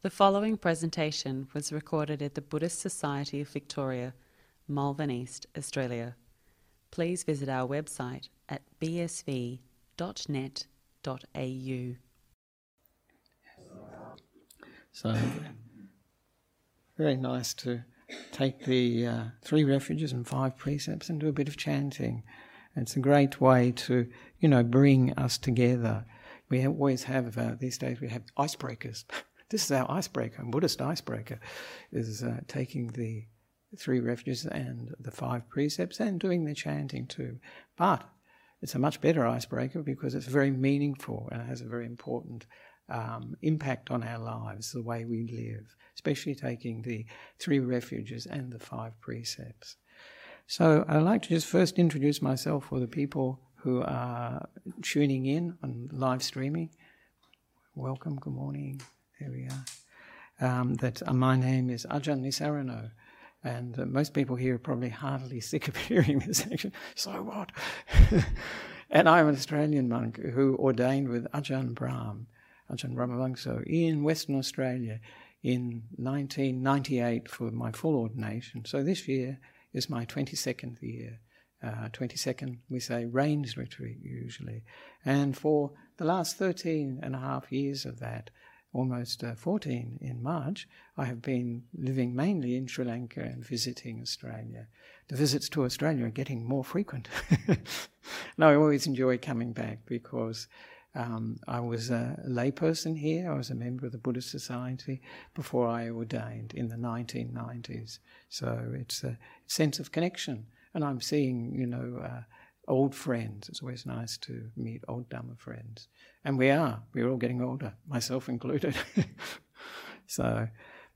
The following presentation was recorded at the Buddhist Society of Victoria, Malvern East, Australia. Please visit our website at bsv.net.au. So, very nice to take the uh, three refuges and five precepts and do a bit of chanting. It's a great way to, you know, bring us together. We always have, uh, these days, we have icebreakers. this is our icebreaker, Buddhist icebreaker, is uh, taking the three refuges and the five precepts and doing the chanting too. But it's a much better icebreaker because it's very meaningful and it has a very important um, impact on our lives, the way we live, especially taking the three refuges and the five precepts. So I'd like to just first introduce myself for the people who are tuning in on live streaming. Welcome, good morning. There we are. Um, that uh, my name is Ajahn Nissarano, and uh, most people here are probably heartily sick of hearing this section. So what? and I'm an Australian monk who ordained with Ajahn Brahm, Ajahn Brahmavamso, in Western Australia in 1998 for my full ordination. So this year is my 22nd year. Uh, 22nd, we say rains retreat usually. And for the last 13 and a half years of that, almost uh, 14 in March, I have been living mainly in Sri Lanka and visiting Australia. The visits to Australia are getting more frequent. and I always enjoy coming back because um, I was a layperson here. I was a member of the Buddhist Society before I ordained in the 1990s. So it's a sense of connection. And I'm seeing, you know, uh, old friends. It's always nice to meet old Dhamma friends. And we are. We're all getting older, myself included. so,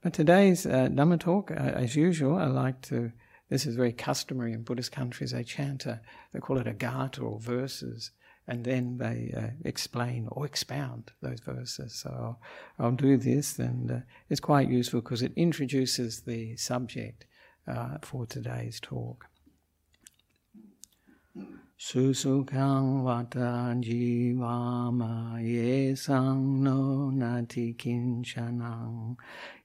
but today's uh, Dhamma talk, uh, as usual, I like to, this is very customary in Buddhist countries, they chant a, they call it a gatha or verses, and then they uh, explain or expound those verses. So I'll, I'll do this, and uh, it's quite useful because it introduces the subject uh, for today's talk. Susukang vata jivama yesang no nati kinchanang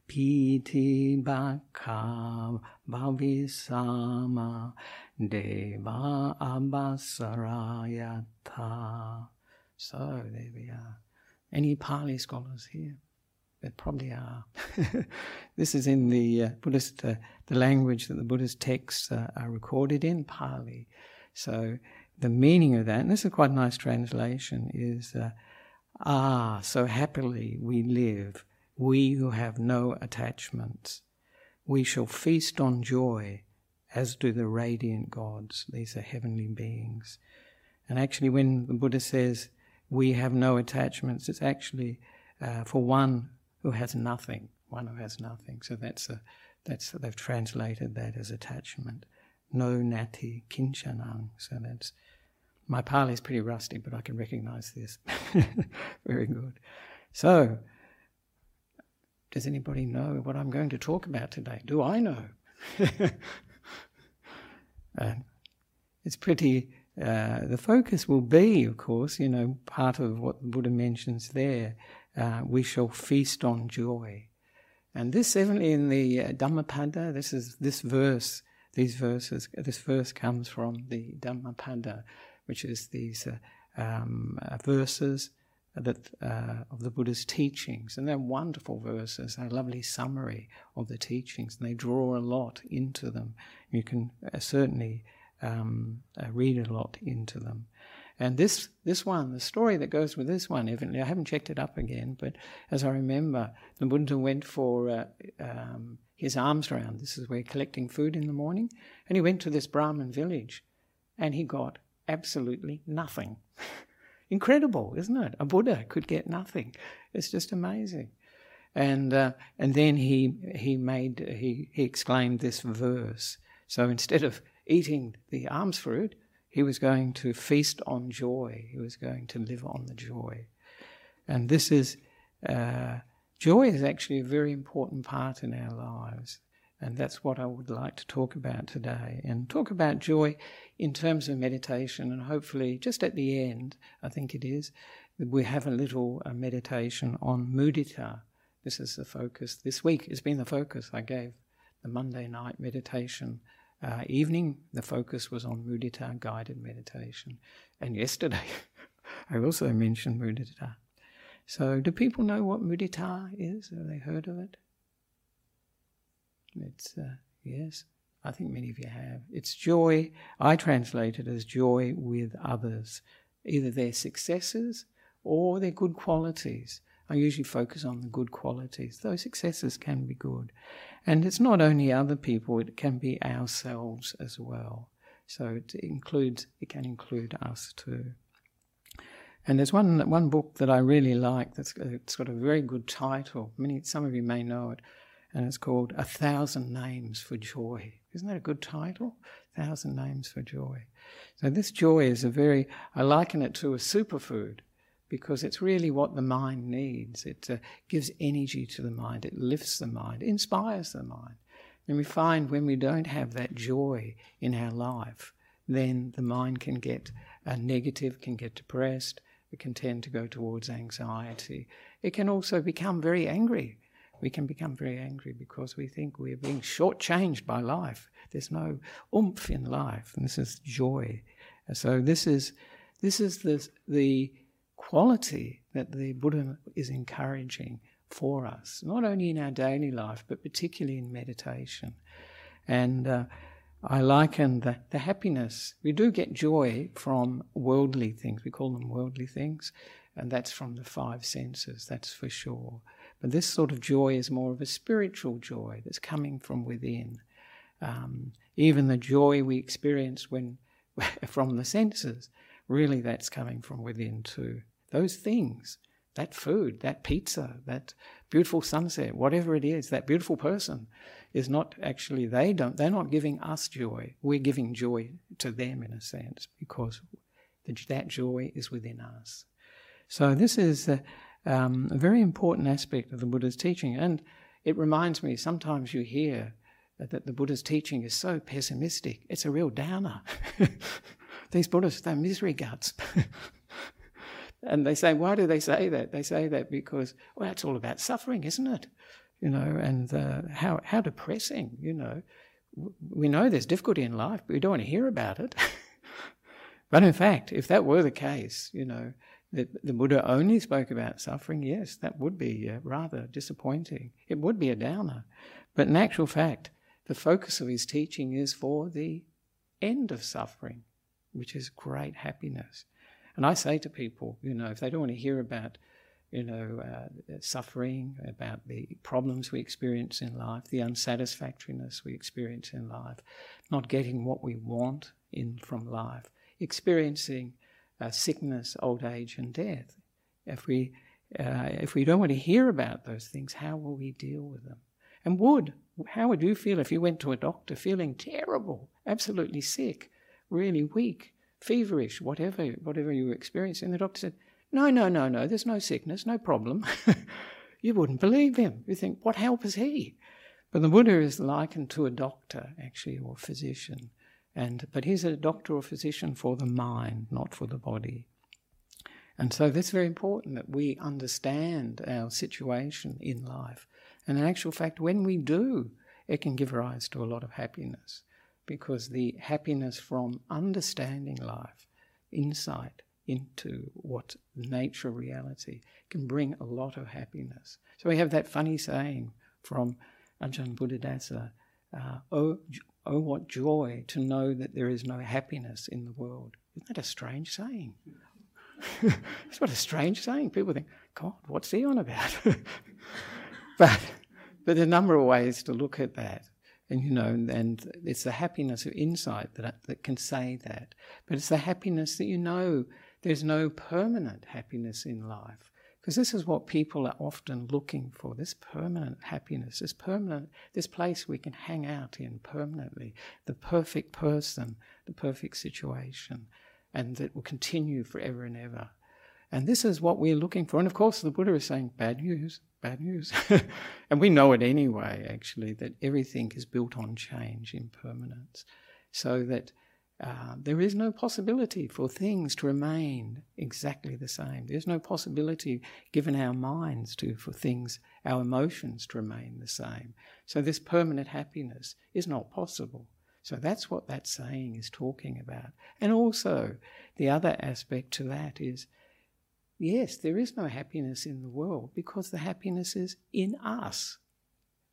piti bhakha bhavisama deva abasarayata. So there we are. Any Pali scholars here? There probably are. this is in the uh, Buddhist, uh, the language that the Buddhist texts uh, are recorded in, Pali. So the meaning of that, and this is quite a nice translation, is uh, ah, so happily we live, we who have no attachments. We shall feast on joy, as do the radiant gods. These are heavenly beings. And actually, when the Buddha says we have no attachments, it's actually uh, for one who has nothing, one who has nothing. So that's a, that's they've translated that as attachment. No nati kinchanang. So that's my Pali is pretty rusty, but I can recognize this. Very good. So, does anybody know what I'm going to talk about today? Do I know? uh, it's pretty, uh, the focus will be, of course, you know, part of what the Buddha mentions there. Uh, we shall feast on joy. And this, certainly in the uh, Dhammapada, this is this verse, these verses, this verse comes from the Dhammapada which is these uh, um, uh, verses that uh, of the Buddha's teachings, and they're wonderful verses. a lovely summary of the teachings, and they draw a lot into them. You can uh, certainly um, uh, read a lot into them. And this this one, the story that goes with this one, evidently, I haven't checked it up again, but as I remember, the Buddha went for uh, um, his alms round. This is where collecting food in the morning, and he went to this Brahmin village, and he got absolutely nothing. Incredible, isn't it? A Buddha could get nothing. It's just amazing. And uh, and then he he made he he exclaimed this verse. So instead of eating the alms fruit, he was going to feast on joy. He was going to live on the joy. And this is uh, joy is actually a very important part in our lives. And that's what I would like to talk about today. And talk about joy in terms of meditation. And hopefully, just at the end, I think it is, we have a little uh, meditation on mudita, This is the focus. This week It's been the focus I gave the Monday night meditation uh, evening. The focus was on mudita guided meditation. And yesterday, I also mentioned mudita. So, do people know what mudita is? Have they heard of it? It's, uh, yes, I think many of you have. It's joy, I translate it as joy with others, either their successes or their good qualities. I usually focus on the good qualities. Those successes can be good. And it's not only other people, it can be ourselves as well. So it includes it can include us too. And there's one one book that I really like that's it's got a very good title. Many some of you may know it, and it's called A Thousand Names for Joy. Isn't that a good title? A Thousand Names for Joy. So this joy is a very I liken it to a superfood because it's really what the mind needs. It uh, gives energy to the mind, it lifts the mind, inspires the mind. And we find when we don't have that joy in our life, then the mind can get uh, negative, can get depressed, it can tend to go towards anxiety. It can also become very angry. We can become very angry because we think we're being shortchanged by life. There's no oomph in life, and this is joy. So this is this is the the quality that the Buddha is encouraging for us, not only in our daily life, but particularly in meditation. And uh, I liken the, the happiness. We do get joy from worldly things. We call them worldly things, and that's from the five senses, that's for sure. But this sort of joy is more of a spiritual joy that's coming from within. Um, even the joy we experience when from the senses, really that's coming from within too. Those things, that food, that pizza, that beautiful sunset, whatever it is, that beautiful person is not actually, they don't, they're not giving us joy. We're giving joy to them in a sense because that joy is within us. So this is a, um, a very important aspect of the Buddha's teaching. And it reminds me, sometimes you hear that the Buddha's teaching is so pessimistic. It's a real downer. These Buddhists, they're misery guts. And they say, why do they say that? They say that because, well, it's all about suffering, isn't it? You know, and uh, how, how depressing, you know. We know there's difficulty in life, but we don't want to hear about it. but in fact, if that were the case, you know, that the Buddha only spoke about suffering, yes, that would be uh, rather disappointing. It would be a downer. But in actual fact, the focus of his teaching is for the end of suffering, which is great happiness. And I say to people, you know, if they don't want to hear about, you know, uh, suffering, about the problems we experience in life, the unsatisfactoriness we experience in life, not getting what we want in from life, experiencing uh, sickness, old age, and death. If we uh, if we don't want to hear about those things, how will we deal with them? And would how would you feel if you went to a doctor feeling terrible, absolutely sick, really weak? feverish, whatever, whatever you were experiencing. The doctor said, No, no, no, no, there's no sickness, no problem. you wouldn't believe him. You think, What help is he? But the Buddha is likened to a doctor, actually, or physician. And, but he's a doctor or physician for the mind, not for the body. And so that's very important that we understand our situation in life. And in actual fact, when we do, it can give rise to a lot of happiness because the happiness from understanding life, insight into what nature reality can bring a lot of happiness. So we have that funny saying from Ajahn Buddhadasa, uh, oh, what joy to know that there is no happiness in the world. Isn't that a strange saying? it's what a strange saying. People think, God, what's he on about? but, but there are a number of ways to look at that and you know, and it's the happiness of insight that that can say that. But it's the happiness that you know there's no permanent happiness in life, because this is what people are often looking for: this permanent happiness, this permanent, this place we can hang out in permanently, the perfect person, the perfect situation, and that will continue forever and ever. And this is what we're looking for. And of course, the Buddha is saying, bad news, bad news. and we know it anyway, actually, that everything is built on change, impermanence. So that uh, there is no possibility for things to remain exactly the same. There's no possibility, given our minds, to for things, our emotions, to remain the same. So this permanent happiness is not possible. So that's what that saying is talking about. And also, the other aspect to that is yes, there is no happiness in the world because the happiness is in us.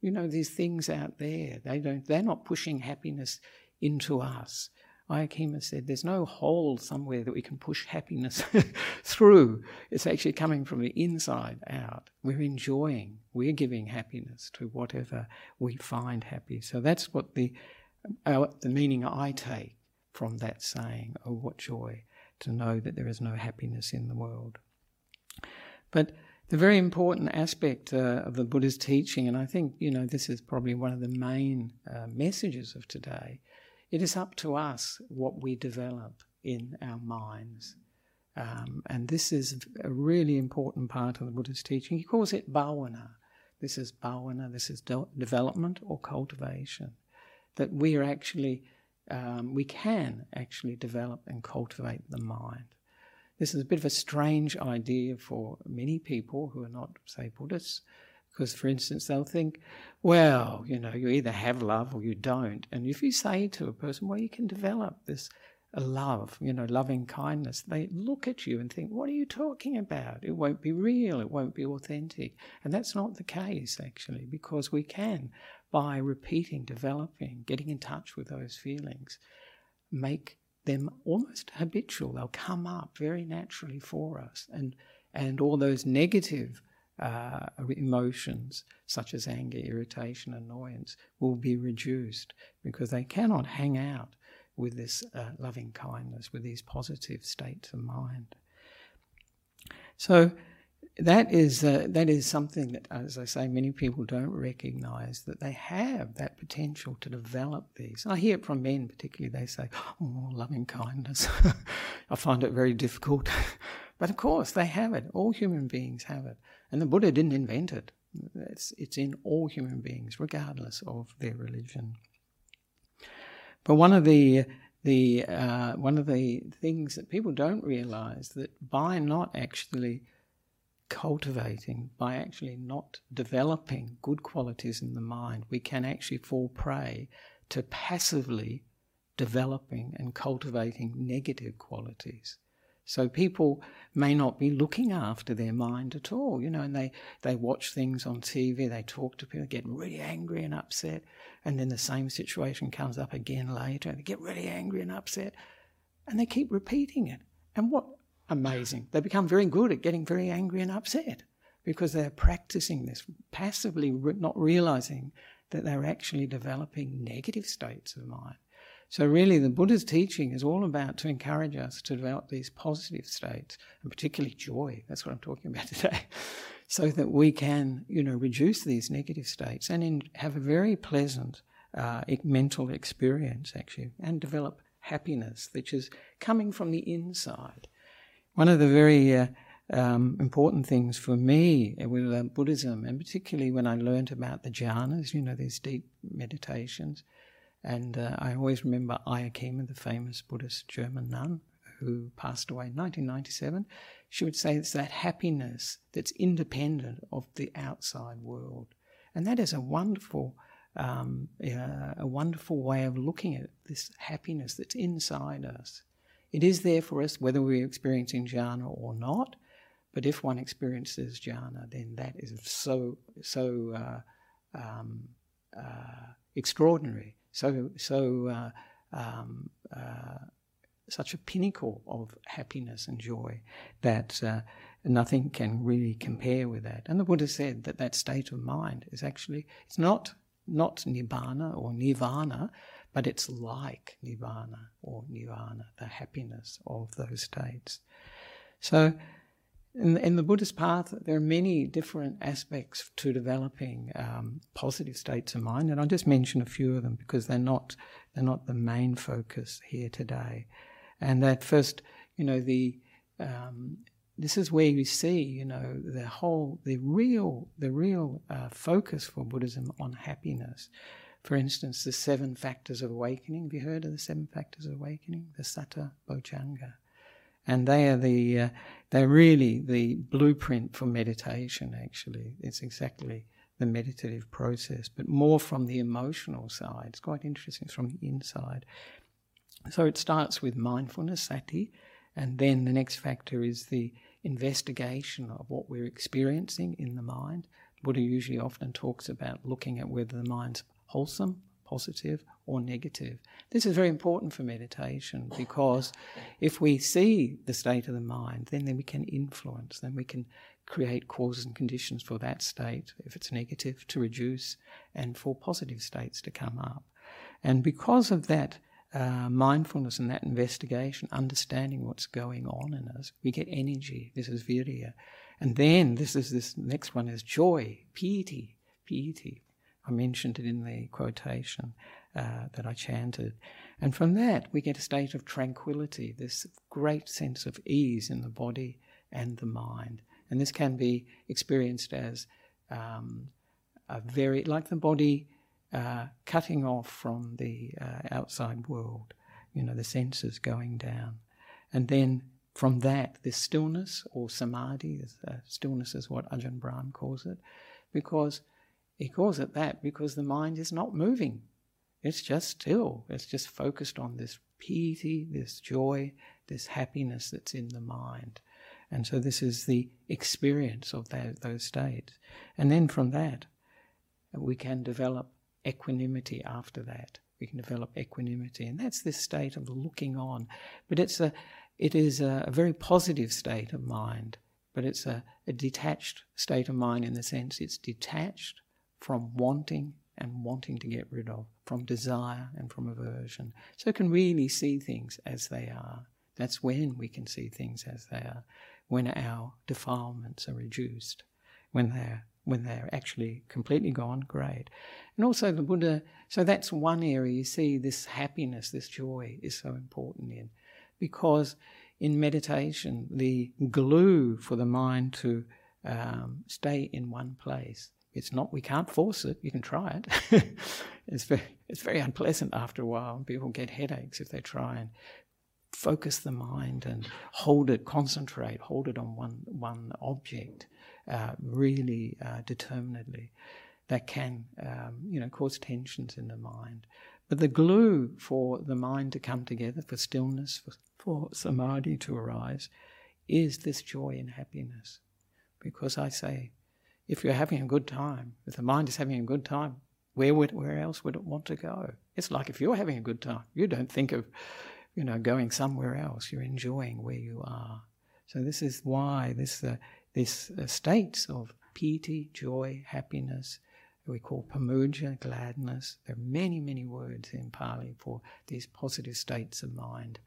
You know, these things out there, they don't they're not pushing happiness into us. Ayya Khema said there's no hole somewhere that we can push happiness through. It's actually coming from the inside out. We're enjoying, we're giving happiness to whatever we find happy. So that's what the our, the meaning I take from that saying, oh, what joy to know that there is no happiness in the world. But the very important aspect uh, of the Buddha's teaching, and I think, you know, this is probably one of the main uh, messages of today, it is up to us what we develop in our minds. Um, and this is a really important part of the Buddha's teaching. He calls it bhavana. This is bhavana, this is de- development or cultivation that we are actually, um, we can actually develop and cultivate the mind. This is a bit of a strange idea for many people who are not, say, Buddhists, because, for instance, they'll think, well, you know, you either have love or you don't. And if you say to a person, well, you can develop this uh, love, you know, loving kindness, they look at you and think, what are you talking about? It won't be real, it won't be authentic. And that's not the case, actually, because we can by repeating, developing, getting in touch with those feelings, make them almost habitual. They'll come up very naturally for us. And, and all those negative uh, emotions, such as anger, irritation, annoyance, will be reduced because they cannot hang out with this uh, loving kindness, with these positive states of mind. So, that is uh, that is something that, as I say, many people don't recognise that they have that potential to develop these. I hear it from men, particularly. They say, "Oh, loving kindness." I find it very difficult, but of course they have it. All human beings have it, and the Buddha didn't invent it. It's it's in all human beings, regardless of their religion. But one of the the uh, one of the things that people don't realise that by not actually cultivating, by actually not developing good qualities in the mind, we can actually fall prey to passively developing and cultivating negative qualities. So people may not be looking after their mind at all, you know, and they, they watch things on TV, they talk to people, get really angry and upset, and then the same situation comes up again later, and they get really angry and upset, and they keep repeating it. And what amazing. They become very good at getting very angry and upset because they're practicing this, passively not realizing that they're actually developing negative states of mind. So, really, the Buddha's teaching is all about to encourage us to develop these positive states, and particularly joy. That's what I'm talking about today. so that we can, you know, reduce these negative states and in, have a very pleasant uh, mental experience, actually, and develop happiness, which is coming from the inside. One of the very uh, um, important things for me with uh, Buddhism, and particularly when I learned about the jhanas, you know, these deep meditations, and uh, I always remember Ayya Khema, the famous Buddhist German nun who passed away in 1997. She would say it's that happiness that's independent of the outside world, and that is a wonderful. Um, uh, a wonderful way of looking at this happiness that's inside us. It is there for us whether we're experiencing jhana or not. But if one experiences jhana, then that is so so uh, um, uh, extraordinary, so so uh, um, uh, such a pinnacle of happiness and joy that uh, nothing can really compare with that. And the Buddha said that that state of mind is actually it's not not nibbana or nirvana, but it's like nibbana or nirvana, the happiness of those states. So, in, in the Buddhist path, there are many different aspects to developing um, positive states of mind, and I'll just mention a few of them because they're not they're not the main focus here today. And that first, you know, the um, this is where you see, you know, the whole, the real, the real uh, focus for Buddhism on happiness For instance, the seven factors of awakening. Have you heard of the seven factors of awakening? The Satta Bojjhanga. And they are the, uh, they're really the blueprint for meditation, actually. It's exactly the meditative process, but more from the emotional side. It's quite interesting, it's from the inside. So it starts with mindfulness, sati, and then the next factor is the investigation of what we're experiencing in the mind. Buddha usually often talks about looking at whether the mind's wholesome, positive, or negative. This is very important for meditation because if we see the state of the mind, then, then we can influence, then we can create causes and conditions for that state, if it's negative, to reduce, and for positive states to come up. And because of that uh, mindfulness and that investigation, understanding what's going on in us, we get energy. This is virya. And then this is this next one is joy, piti, piti. I mentioned it in the quotation uh, that I chanted. And from that, we get a state of tranquility, this great sense of ease in the body and the mind. And this can be experienced as um, a very, like the body uh, cutting off from the uh, outside world, you know, the senses going down. And then from that, this stillness or samadhi, uh, stillness is what Ajahn Brahm calls it, because he calls it that because the mind is not moving. It's just still. It's just focused on this piti, this joy, this happiness that's in the mind. And so this is the experience of that, those states. And then from that, we can develop equanimity after that. We can develop equanimity. And that's this state of looking on. But it's a, it is a, a very positive state of mind, but it's a, a detached state of mind in the sense it's detached from wanting and wanting to get rid of, from desire and from aversion. So can really see things as they are. That's when we can see things as they are when our defilements are reduced, when they're when they're actually completely gone, great. And also the Buddha, so that's one area you see this happiness, this joy is so important in. Because in meditation, the glue for the mind to um, stay in one place, it's not, we can't force it, you can try it. it's, very, it's very unpleasant after a while. People get headaches if they try and focus the mind and hold it, concentrate, hold it on one one object, uh, really uh, determinedly. That can, um, you know, cause tensions in the mind. But the glue for the mind to come together, for stillness, for, for samadhi to arise, is this joy and happiness. Because I say, if you're having a good time, if the mind is having a good time, where would where else would it want to go? It's like if you're having a good time, you don't think of you know, going somewhere else. You're enjoying where you are. So this is why this uh, this uh, states of piti, joy, happiness, we call pamudya, gladness. There are many, many words in Pali for these positive states of mind.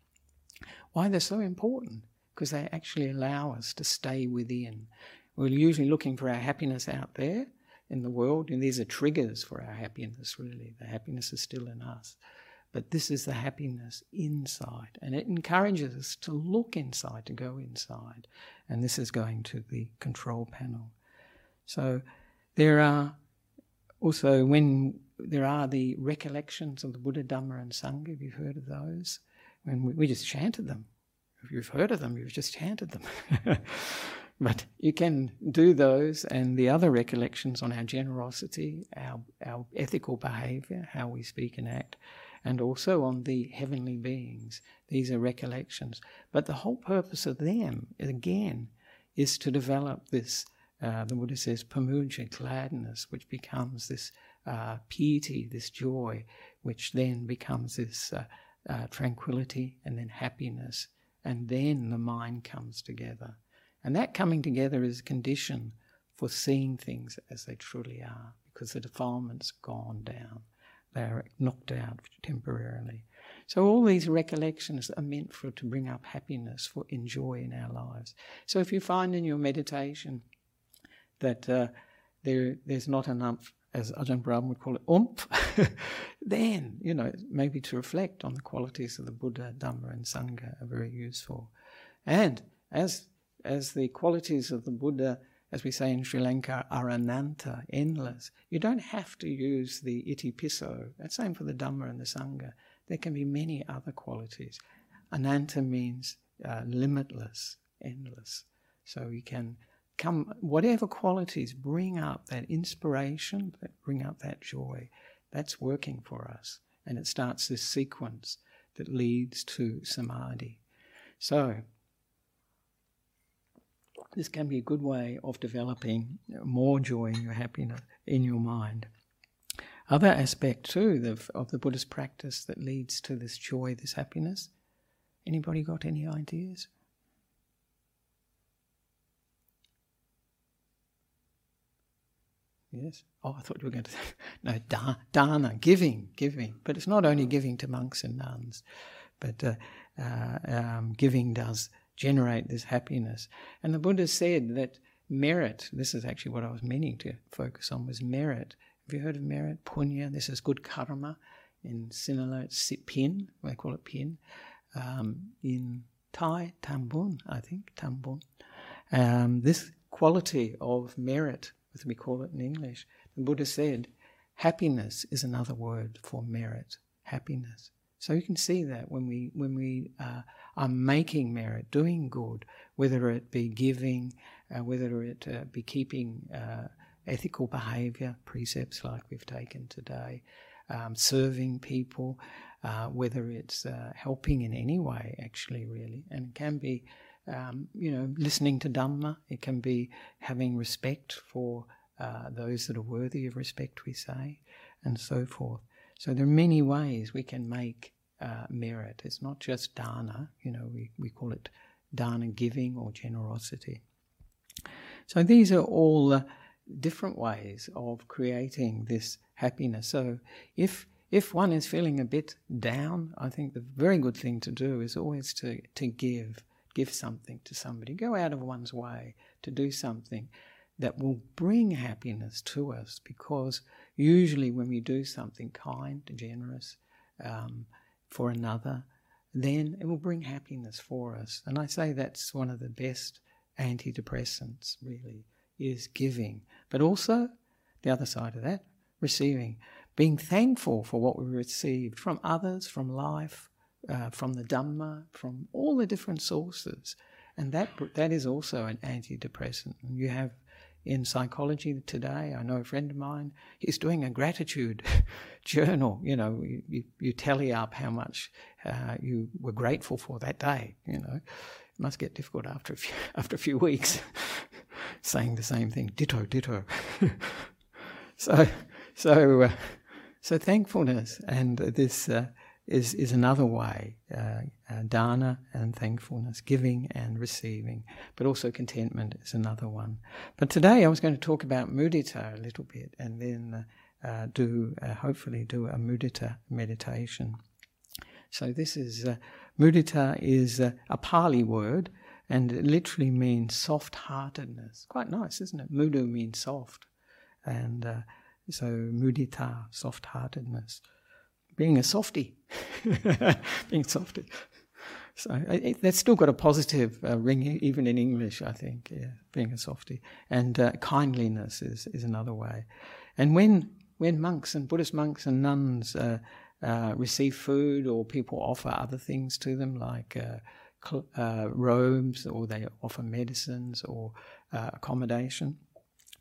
Why they're so important? Because they actually allow us to stay within. We're usually looking for our happiness out there in the world, and these are triggers for our happiness, really. The happiness is still in us. But this is the happiness inside. And it encourages us to look inside, to go inside. And this is going to the control panel. So there are also, when there are the recollections of the Buddha, Dhamma, and Sangha, have you heard of those? When we, we just chanted them. If you've heard of them, you've just chanted them. but you can do those and the other recollections on our generosity, our, our ethical behavior, how we speak and act and also on the heavenly beings. These are recollections. But the whole purpose of them, again, is to develop this, uh, the Buddha says, pamudya, gladness, which becomes this uh, piti, this joy, which then becomes this uh, uh, tranquility and then happiness. And then the mind comes together. And that coming together is a condition for seeing things as they truly are, because the defilement's gone down they're knocked out temporarily. So all these recollections are meant for to bring up happiness, for enjoy in our lives. So if you find in your meditation that uh, there there's not enough, as Ajahn Brahm would call it, oomph, then you know maybe to reflect on the qualities of the Buddha, Dhamma, and Sangha are very useful. And as as the qualities of the Buddha, as we say in Sri Lanka, are ananta, endless. You don't have to use the itipiso. That's same for the Dhamma and the Sangha. There can be many other qualities. Ananta means uh, limitless, endless. So you can come, whatever qualities bring up that inspiration, that bring up that joy, that's working for us. And it starts this sequence that leads to samadhi. So, this can be a good way of developing more joy your happiness, in your mind. Other aspect too of, of the Buddhist practice that leads to this joy, this happiness. Anybody got any ideas? Yes. Oh, I thought you were going to say no da, dana, giving, giving. But it's not only giving to monks and nuns, but uh, uh, um, giving does generate this happiness. And the Buddha said that merit. This is actually what I was meaning to focus on was merit. Have you heard of merit? Punya. This is good karma. In Sinhala, it's pin. They call it pin. Um, in Thai, tambun, I think, tambun. Um, this quality of merit as we call it in English. The Buddha said, happiness is another word for merit. Happiness. So you can see that when we when we uh, are making merit, doing good, whether it be giving, uh, whether it uh, be keeping uh, ethical behaviour precepts like we've taken today, um, serving people, uh, whether it's uh, helping in any way, actually, really, and it can be um, you know, listening to Dhamma. It can be having respect for those that are worthy of respect, we say, and so forth. So there are many ways we can make uh, merit. It's not just dana, you know, we, we call it dana giving or generosity. So these are all uh, different ways of creating this happiness. So if if one is feeling a bit down, I think the very good thing to do is always to, to give give something to somebody, go out of one's way to do something that will bring happiness to us because usually when we do something kind, generous um, for another, then it will bring happiness for us. And I say that's one of the best antidepressants, really, is giving. But also, the other side of that, receiving. Being thankful for what we received from others, from life, uh, from the Dhamma, from all the different sources. And that, that is also an antidepressant. You have in psychology today, I know a friend of mine, he's doing a gratitude journal. You know, you, you, tally up how much uh, you were grateful for that day. You know, it must get difficult after a few, after a few weeks saying the same thing, ditto, ditto. so, so, uh, so thankfulness and this uh, is, is another way uh, uh, dana and thankfulness, giving and receiving, but also contentment is another one. But today I was going to talk about mudita a little bit and then uh, uh do, uh, hopefully, do a mudita meditation. So this is, uh, mudita is a Pali word and it literally means soft heartedness. Quite nice, isn't it? Mudu means soft. And so mudita, soft heartedness being a softy, being softy. So it, that's still got a positive uh, ring, even in English, I think, yeah, being a softy. And uh, kindliness is, is another way. And when, when monks and Buddhist monks and nuns uh, uh receive food or people offer other things to them, like uh, uh, robes, or they offer medicines or accommodation,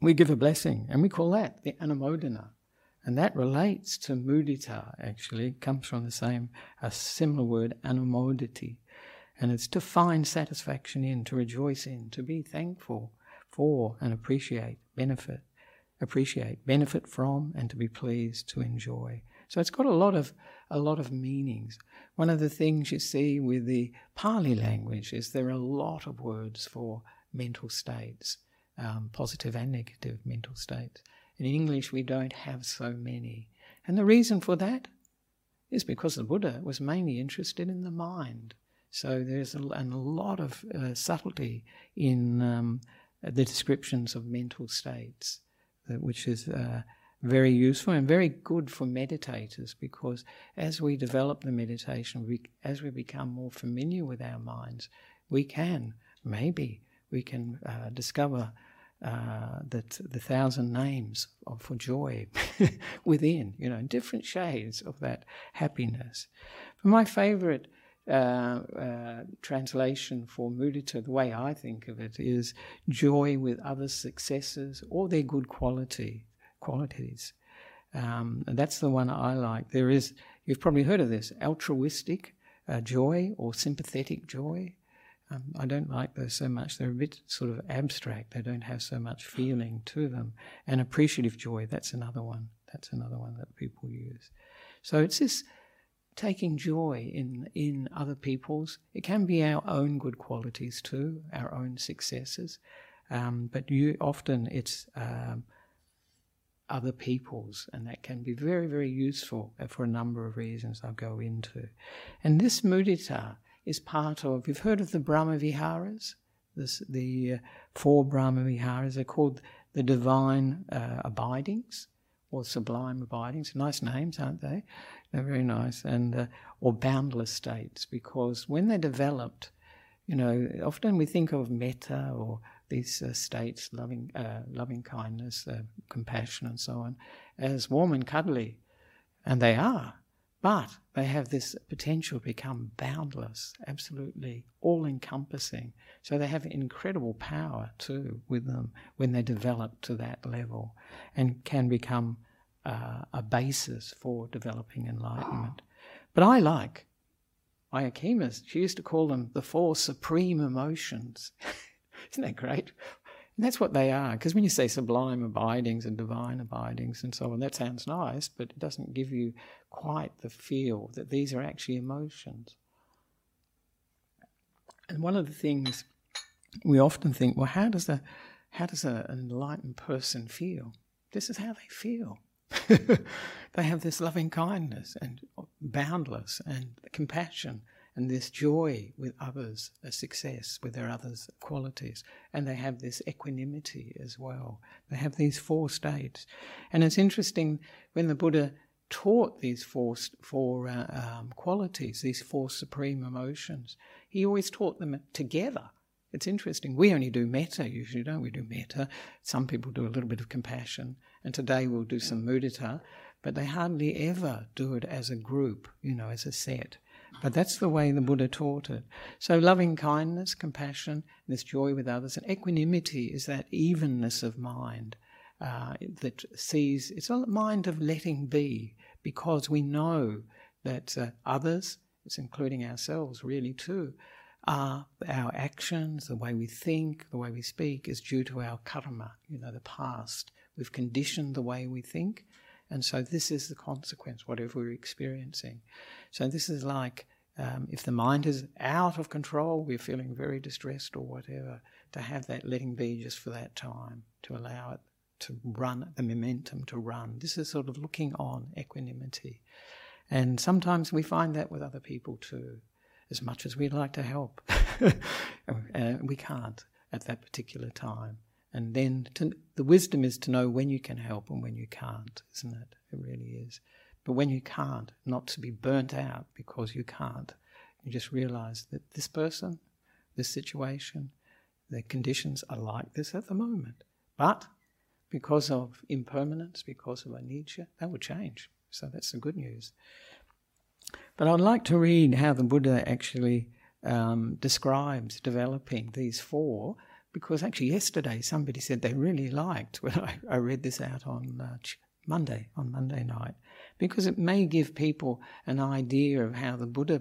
we give a blessing, and we call that the anumodana. And that relates to mudita, actually, it comes from the same, a similar word, anumodati. And it's to find satisfaction in, to rejoice in, to be thankful for and appreciate, benefit, appreciate, benefit from, and to be pleased to enjoy. So it's got a lot of a lot of meanings. One of the things you see with the Pali language is there are a lot of words for mental states, um, positive and negative mental states. In English, we don't have so many. And the reason for that is because the Buddha was mainly interested in the mind. So there's a, a lot of uh, subtlety in um, the descriptions of mental states, uh, which is uh, very useful and very good for meditators because as we develop the meditation, we, as we become more familiar with our minds, we can, maybe, we can uh, discover uh, that the thousand names of, for joy within, you know, different shades of that happiness. But my favorite uh, uh, translation for mudita, the way I think of it, is joy with others' successes or their good quality qualities. Um, and that's the one I like. There is, you've probably heard of this, altruistic uh, joy or sympathetic joy. Um, I don't like those so much. They're a bit sort of abstract. They don't have so much feeling to them. And appreciative joy, that's another one. That's another one that people use. So it's this taking joy in in other people's. It can be our own good qualities too, our own successes. Um, but you often it's um, other people's, and that can be very, very useful for a number of reasons I'll go into. And this mudita is part of, you've heard of the Brahma Viharas? This, the uh, four Brahma Viharas, they're called the divine uh, abidings or sublime abidings. Nice names, aren't they? They're very nice. And, uh, or boundless states, because when they're developed, you know, often we think of metta or these uh, states, loving, uh, loving kindness, uh, compassion, and so on, as warm and cuddly, and they are. But they have this potential to become boundless, absolutely all encompassing. So they have incredible power too with them when they develop to that level and can become uh, a basis for developing enlightenment. But I like Ayya she used to call them the four supreme emotions. Isn't that great? And that's what they are. Because when you say sublime abidings and divine abidings and so on, that sounds nice, but it doesn't give you quite the feel that these are actually emotions. And one of the things we often think, well, how does a how does a, an enlightened person feel? This is how they feel. they have this loving kindness and boundless and compassion and this joy with others, a success with their others' qualities. And they have this equanimity as well. They have these four states. And it's interesting when the Buddha taught these four, four uh, um, qualities, these four supreme emotions, he always taught them together. It's interesting. We only do metta usually, don't we? Do metta. Some people do a little bit of compassion, and today we'll do some mudita, but they hardly ever do it as a group, you know, as a set. But that's the way the Buddha taught it. So, loving kindness, compassion, this joy with others, and equanimity is that evenness of mind uh, that sees it's a mind of letting be because we know that uh, others, it's including ourselves really too, are our actions, the way we think, the way we speak is due to our karma, you know, the past. We've conditioned the way we think, and so this is the consequence, whatever we're experiencing. So this is like um, if the mind is out of control, we're feeling very distressed or whatever, to have that letting be just for that time, to allow it to run, the momentum to run. This is sort of looking on, equanimity. And sometimes we find that with other people too, as much as we'd like to help. uh, we can't at that particular time. And then to, the wisdom is to know when you can help and when you can't, isn't it? It really is. But when you can't, not to be burnt out because you can't, you just realize that this person, this situation, the conditions are like this at the moment. But because of impermanence, because of anicca, that will change. So that's the good news. But I'd like to read how the Buddha actually um, describes developing these four because actually yesterday somebody said they really liked when I, I read this out on uh, Monday, on Monday night, because it may give people an idea of how the Buddha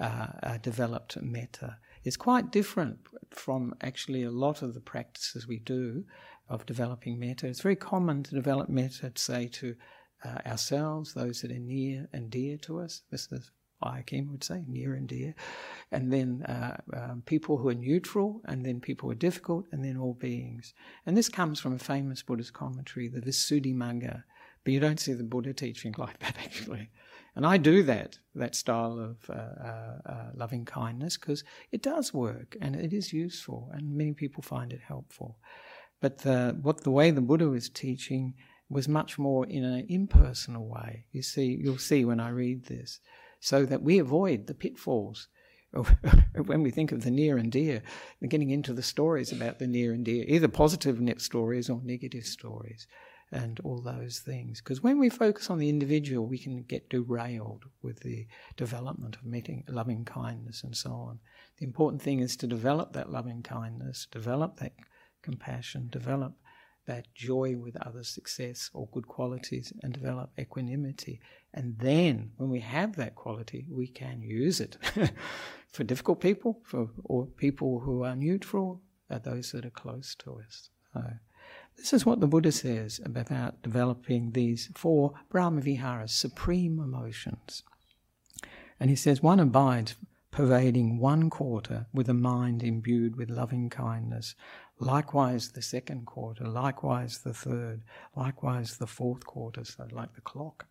uh, uh, developed metta. It's quite different from actually a lot of the practices we do of developing metta. It's very common to develop metta, say, to uh, ourselves, those that are near and dear to us. This is Ayya would say, near and dear, and then uh, um, people who are neutral, and then people who are difficult, and then all beings. And this comes from a famous Buddhist commentary, the Visuddhimagga, but you don't see the Buddha teaching like that actually. And I do that, that style of uh, uh, uh loving kindness, because it does work and it is useful, and many people find it helpful. But the, what the way the Buddha was teaching was much more in an impersonal way. You see, you'll see when I read this so that we avoid the pitfalls when we think of the near and dear, getting into the stories about the near and dear, either positive stories or negative stories, and all those things. Because when we focus on the individual, we can get derailed with the development of metta, loving kindness and so on. The important thing is to develop that loving kindness, develop that compassion, develop that joy with others' success or good qualities, and develop equanimity. And then, when we have that quality, we can use it for difficult people, for or people who are neutral, those that are close to us. So, this is what the Buddha says about developing these four Brahmaviharas, supreme emotions. And he says, one abides pervading one quarter with a mind imbued with loving kindness, likewise the second quarter, likewise the third, likewise the fourth quarter, so like the clock.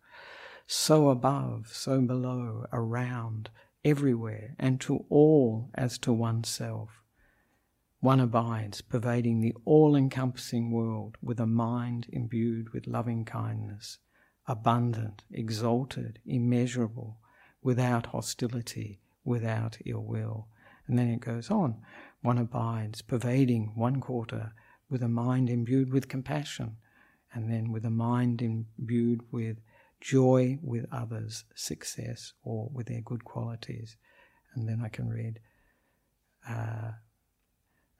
So above, so below, around, everywhere, and to all as to oneself. One abides, pervading the all encompassing world with a mind imbued with loving kindness, abundant, exalted, immeasurable, without hostility, without ill will. And then it goes on. One abides, pervading one quarter with a mind imbued with compassion, and then with a mind imbued with joy with others, success, or with their good qualities. And then I can read, uh,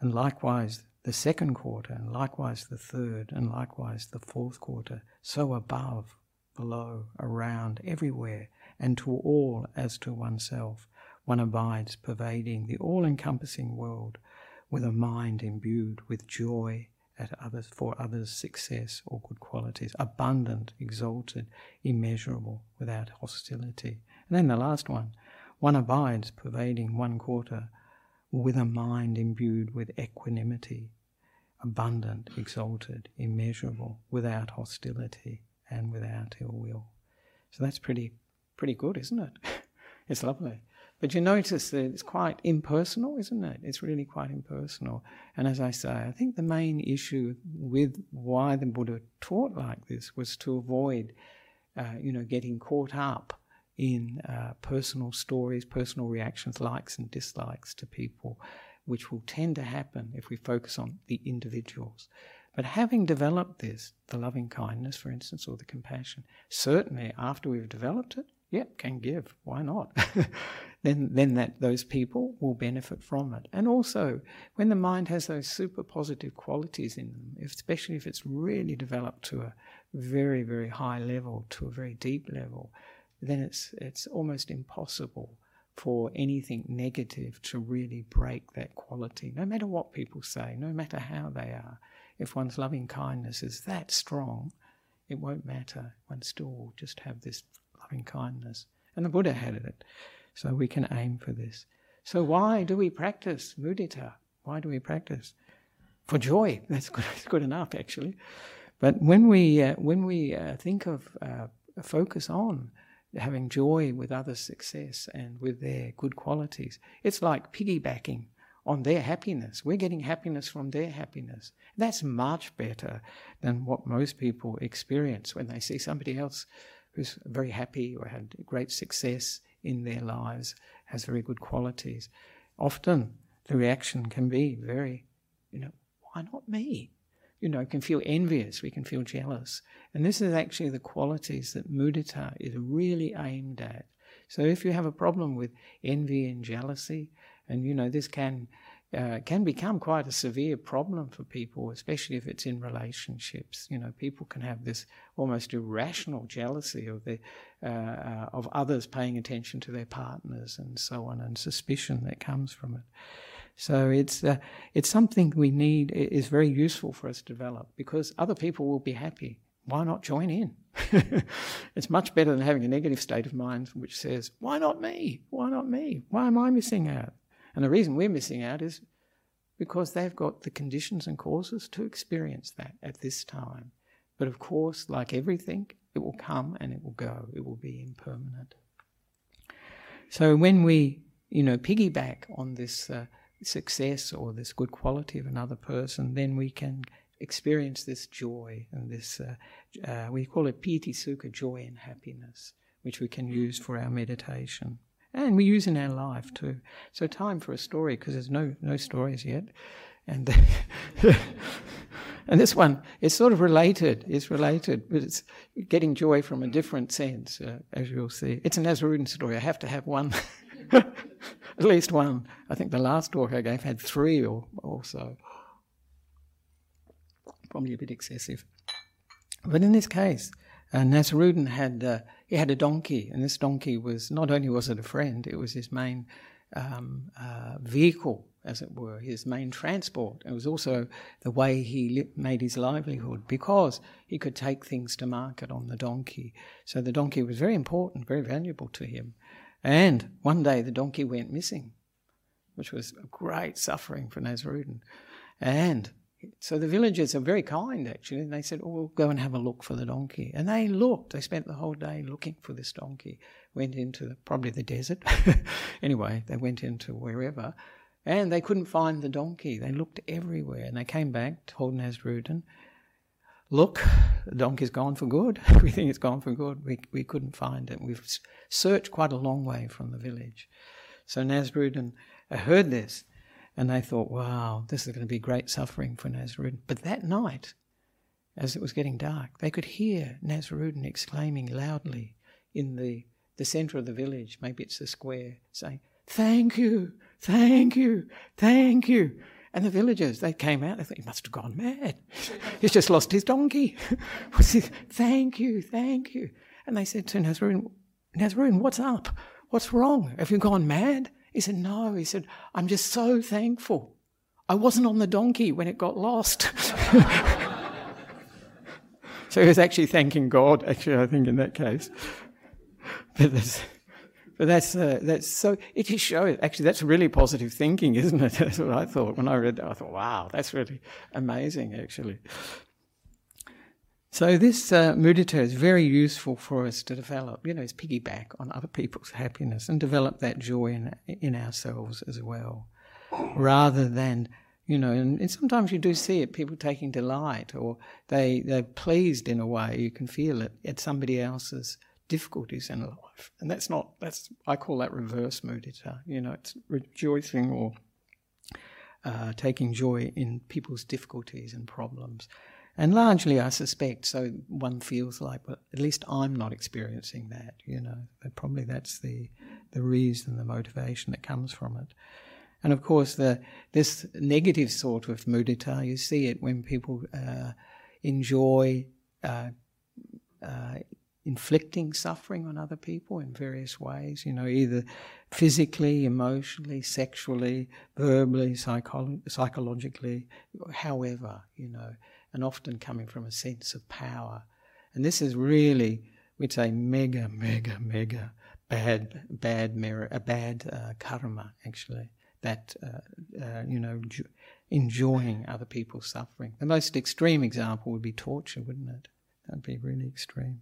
and likewise the second quarter, and likewise the third, and likewise the fourth quarter, so above, below, around, everywhere, and to all as to oneself one abides pervading the all encompassing world with a mind imbued with joy at others for others' success or good qualities, abundant, exalted, immeasurable, without hostility. And then the last one, one abides pervading one quarter with a mind imbued with equanimity, abundant, exalted, immeasurable, without hostility and without ill will. So that's pretty pretty good, isn't it? it's lovely. But you notice that it's quite impersonal, isn't it? It's really quite impersonal. And as I say, I think the main issue with why the Buddha taught like this was to avoid, uh, you know, getting caught up in uh, personal stories, personal reactions, likes and dislikes to people, which will tend to happen if we focus on the individuals. But having developed this, the loving kindness, for instance, or the compassion, certainly after we've developed it, yep, can give. Why not? then then that those people will benefit from it. And also, when the mind has those super positive qualities in them, especially if it's really developed to a very very high level, to a very deep level, then it's it's almost impossible for anything negative to really break that quality, no matter what people say, no matter how they are. If one's loving kindness is that strong, it won't matter. One still will just have this loving kindness. And the Buddha had it. So we can aim for this. So why do we practice mudita? Why do we practice? For joy. That's good, that's good enough, actually. But when we, uh, when we uh, think of uh, focus on having joy with others' success and with their good qualities, it's like piggybacking on their happiness. We're getting happiness from their happiness. That's much better than what most people experience when they see somebody else who's very happy or had great success in their lives, has very good qualities. Often the reaction can be very, you know, why not me? You know, can feel envious, we can feel jealous. And this is actually the qualities that mudita is really aimed at. So if you have a problem with envy and jealousy, and you know, this can uh, can become quite a severe problem for people, especially if it's in relationships. You know, people can have this almost irrational jealousy of the uh, uh, of others paying attention to their partners and so on, and suspicion that comes from it. So it's uh, it's something we need. is very useful for us to develop because other people will be happy. Why not join in? it's much better than having a negative state of mind which says, "Why not me? Why not me? Why am I missing out?" And the reason we're missing out is because they've got the conditions and causes to experience that at this time. But of course, like everything, it will come and it will go. It will be impermanent. So when we, you know, piggyback on this uh, success or this good quality of another person, then we can experience this joy and this, uh, uh, we call it piti sukha, joy and happiness, which we can use for our meditation. And we use in our life too. So time for a story because there's no no stories yet, and and this one is sort of related. It's related, but it's getting joy from a different sense, uh, as you'll see. It's a Nasrudin story. I have to have one, at least one. I think the last talk I gave had three or, or so. Probably a bit excessive, but in this case, uh, had uh, he had a donkey, and this donkey was not only was it a friend, it was his main um, uh, vehicle, as it were, his main transport. It was also the way he li- made his livelihood because he could take things to market on the donkey. So the donkey was very important, very valuable to him. And one day the donkey went missing, which was a great suffering for Nasrudin. And so the villagers are very kind, actually. And they said, Oh, we'll go and have a look for the donkey. And they looked. They spent the whole day looking for this donkey. Went into the, probably the desert. anyway, they went into wherever. And they couldn't find the donkey. They looked everywhere. And they came back, told Nasrudin, Look, the donkey's gone for good. we think it's gone for good. We, we couldn't find it. We've searched quite a long way from the village. So Nasrudin heard this and they thought, wow, this is going to be great suffering for Nasrudin. But that night, as it was getting dark, they could hear Nasrudin exclaiming loudly in the, the center of the village, maybe it's the square, saying, Thank you, thank you, thank you. And the villagers, they came out, they thought, he must have gone mad. He's just lost his donkey. thank you, thank you. And they said to Nasrudin, Nasrudin, what's up? What's wrong? Have you gone mad? He said, No. He said, I'm just so thankful. I wasn't on the donkey when it got lost. so he was actually thanking God, actually, I think, in that case. But that's, but that's, uh, that's so, it just shows, actually, that's really positive thinking, isn't it? That's what I thought. When I read that, I thought, wow, that's really amazing, actually. So this uh, mudita is very useful for us to develop, you know, as piggyback on other people's happiness and develop that joy in, in ourselves as well, rather than, you know, and, and, sometimes you do see it, people taking delight or they, they're pleased in a way, you can feel it, at somebody else's difficulties in life. And that's not, that's, I call that reverse mudita, you know, it's rejoicing or uh, taking joy in people's difficulties and problems. And largely, I suspect, so one feels like, well, at least I'm not experiencing that, you know. But probably that's the, the reason, the motivation that comes from it. And of course, the, this negative sort of mudita, you see it when people uh, enjoy uh, uh, inflicting suffering on other people in various ways, you know, either physically, emotionally, sexually, verbally, psycholo- psychologically, however, you know and often coming from a sense of power. And this is really, we'd say, mega, mega, mega bad, bad merit, a bad uh, karma, actually. That uh, uh, you know, enjoying other people's suffering. The most extreme example would be torture, wouldn't it? That'd be really extreme.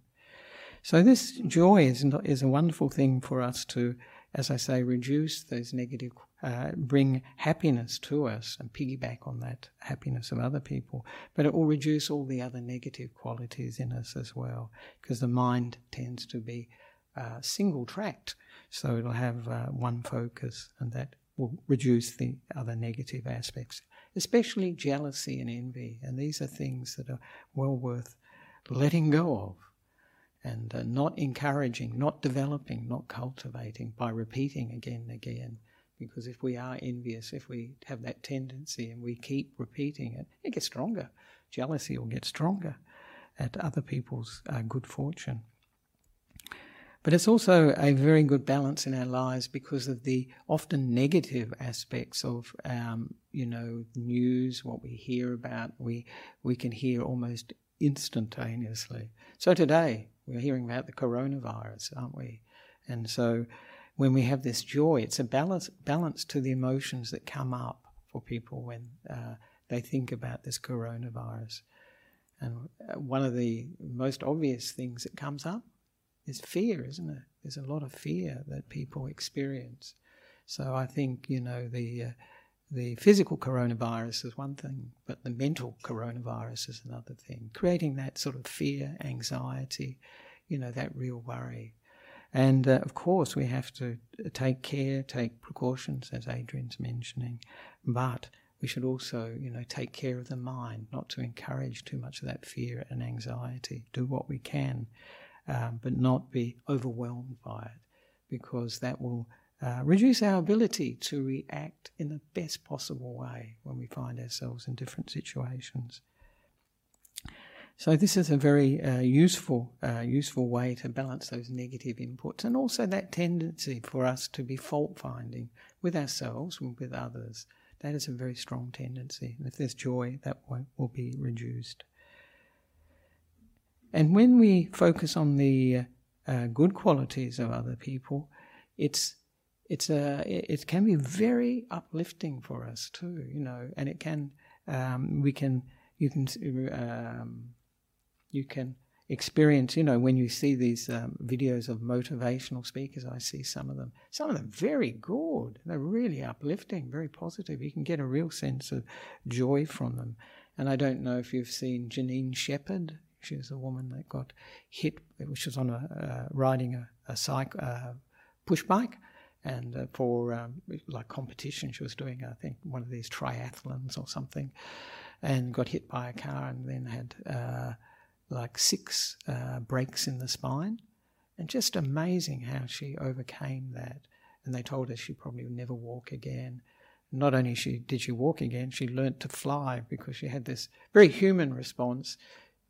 So this joy is is a wonderful thing for us to, as I say, reduce those negative uh, bring happiness to us and piggyback on that happiness of other people. But it will reduce all the other negative qualities in us as well, because the mind tends to be uh, single tracked. So it'll have uh, one focus, and that will reduce the other negative aspects, especially jealousy and envy. And these are things that are well worth letting go of and uh, not encouraging, not developing, not cultivating by repeating again and again. Because if we are envious, if we have that tendency and we keep repeating it, it gets stronger. Jealousy will get stronger at other people's uh, good fortune. But it's also a very good balance in our lives because of the often negative aspects of, um, you know, news, what we hear about. We we can hear almost instantaneously. So today we're hearing about the coronavirus, aren't we? And so when we have this joy, it's a balance, balance to the emotions that come up for people when uh, they think about this coronavirus. And uh, one of the most obvious things that comes up is fear, isn't it? There's a lot of fear that people experience. So I think you know the uh, the physical coronavirus is one thing, but the mental coronavirus is another thing. Creating that sort of fear, anxiety, you know, that real worry. And uh, of course, we have to take care, take precautions, as Adrian's mentioning, but we should also, you know, take care of the mind, not to encourage too much of that fear and anxiety. Do what we can, um, but not be overwhelmed by it, because that will uh, reduce our ability to react in the best possible way when we find ourselves in different situations. So this is a very uh, useful, uh, useful way to balance those negative inputs, and also that tendency for us to be fault finding with ourselves and with others. That is a very strong tendency. And if there's joy, that will, be reduced. And when we focus on the uh, good qualities of other people, it's it's a it can be very uplifting for us too, you know, and it can um, we can you can um, you can experience, you know, when you see these um, videos of motivational speakers, I see some of them, some of them very good. They're really uplifting, very positive. You can get a real sense of joy from them. And I don't know if you've seen Janine Shepherd. She was a woman that got hit, which was on a uh, riding a, a cycle, uh, push bike, and uh, for um, like competition, she was doing, I think, one of these triathlons or something, and got hit by a car, and then had uh, like six uh, breaks in the spine, and just amazing how she overcame that. And they told her she probably would never walk again. Not only she did she walk again, she learnt to fly because she had this very human response.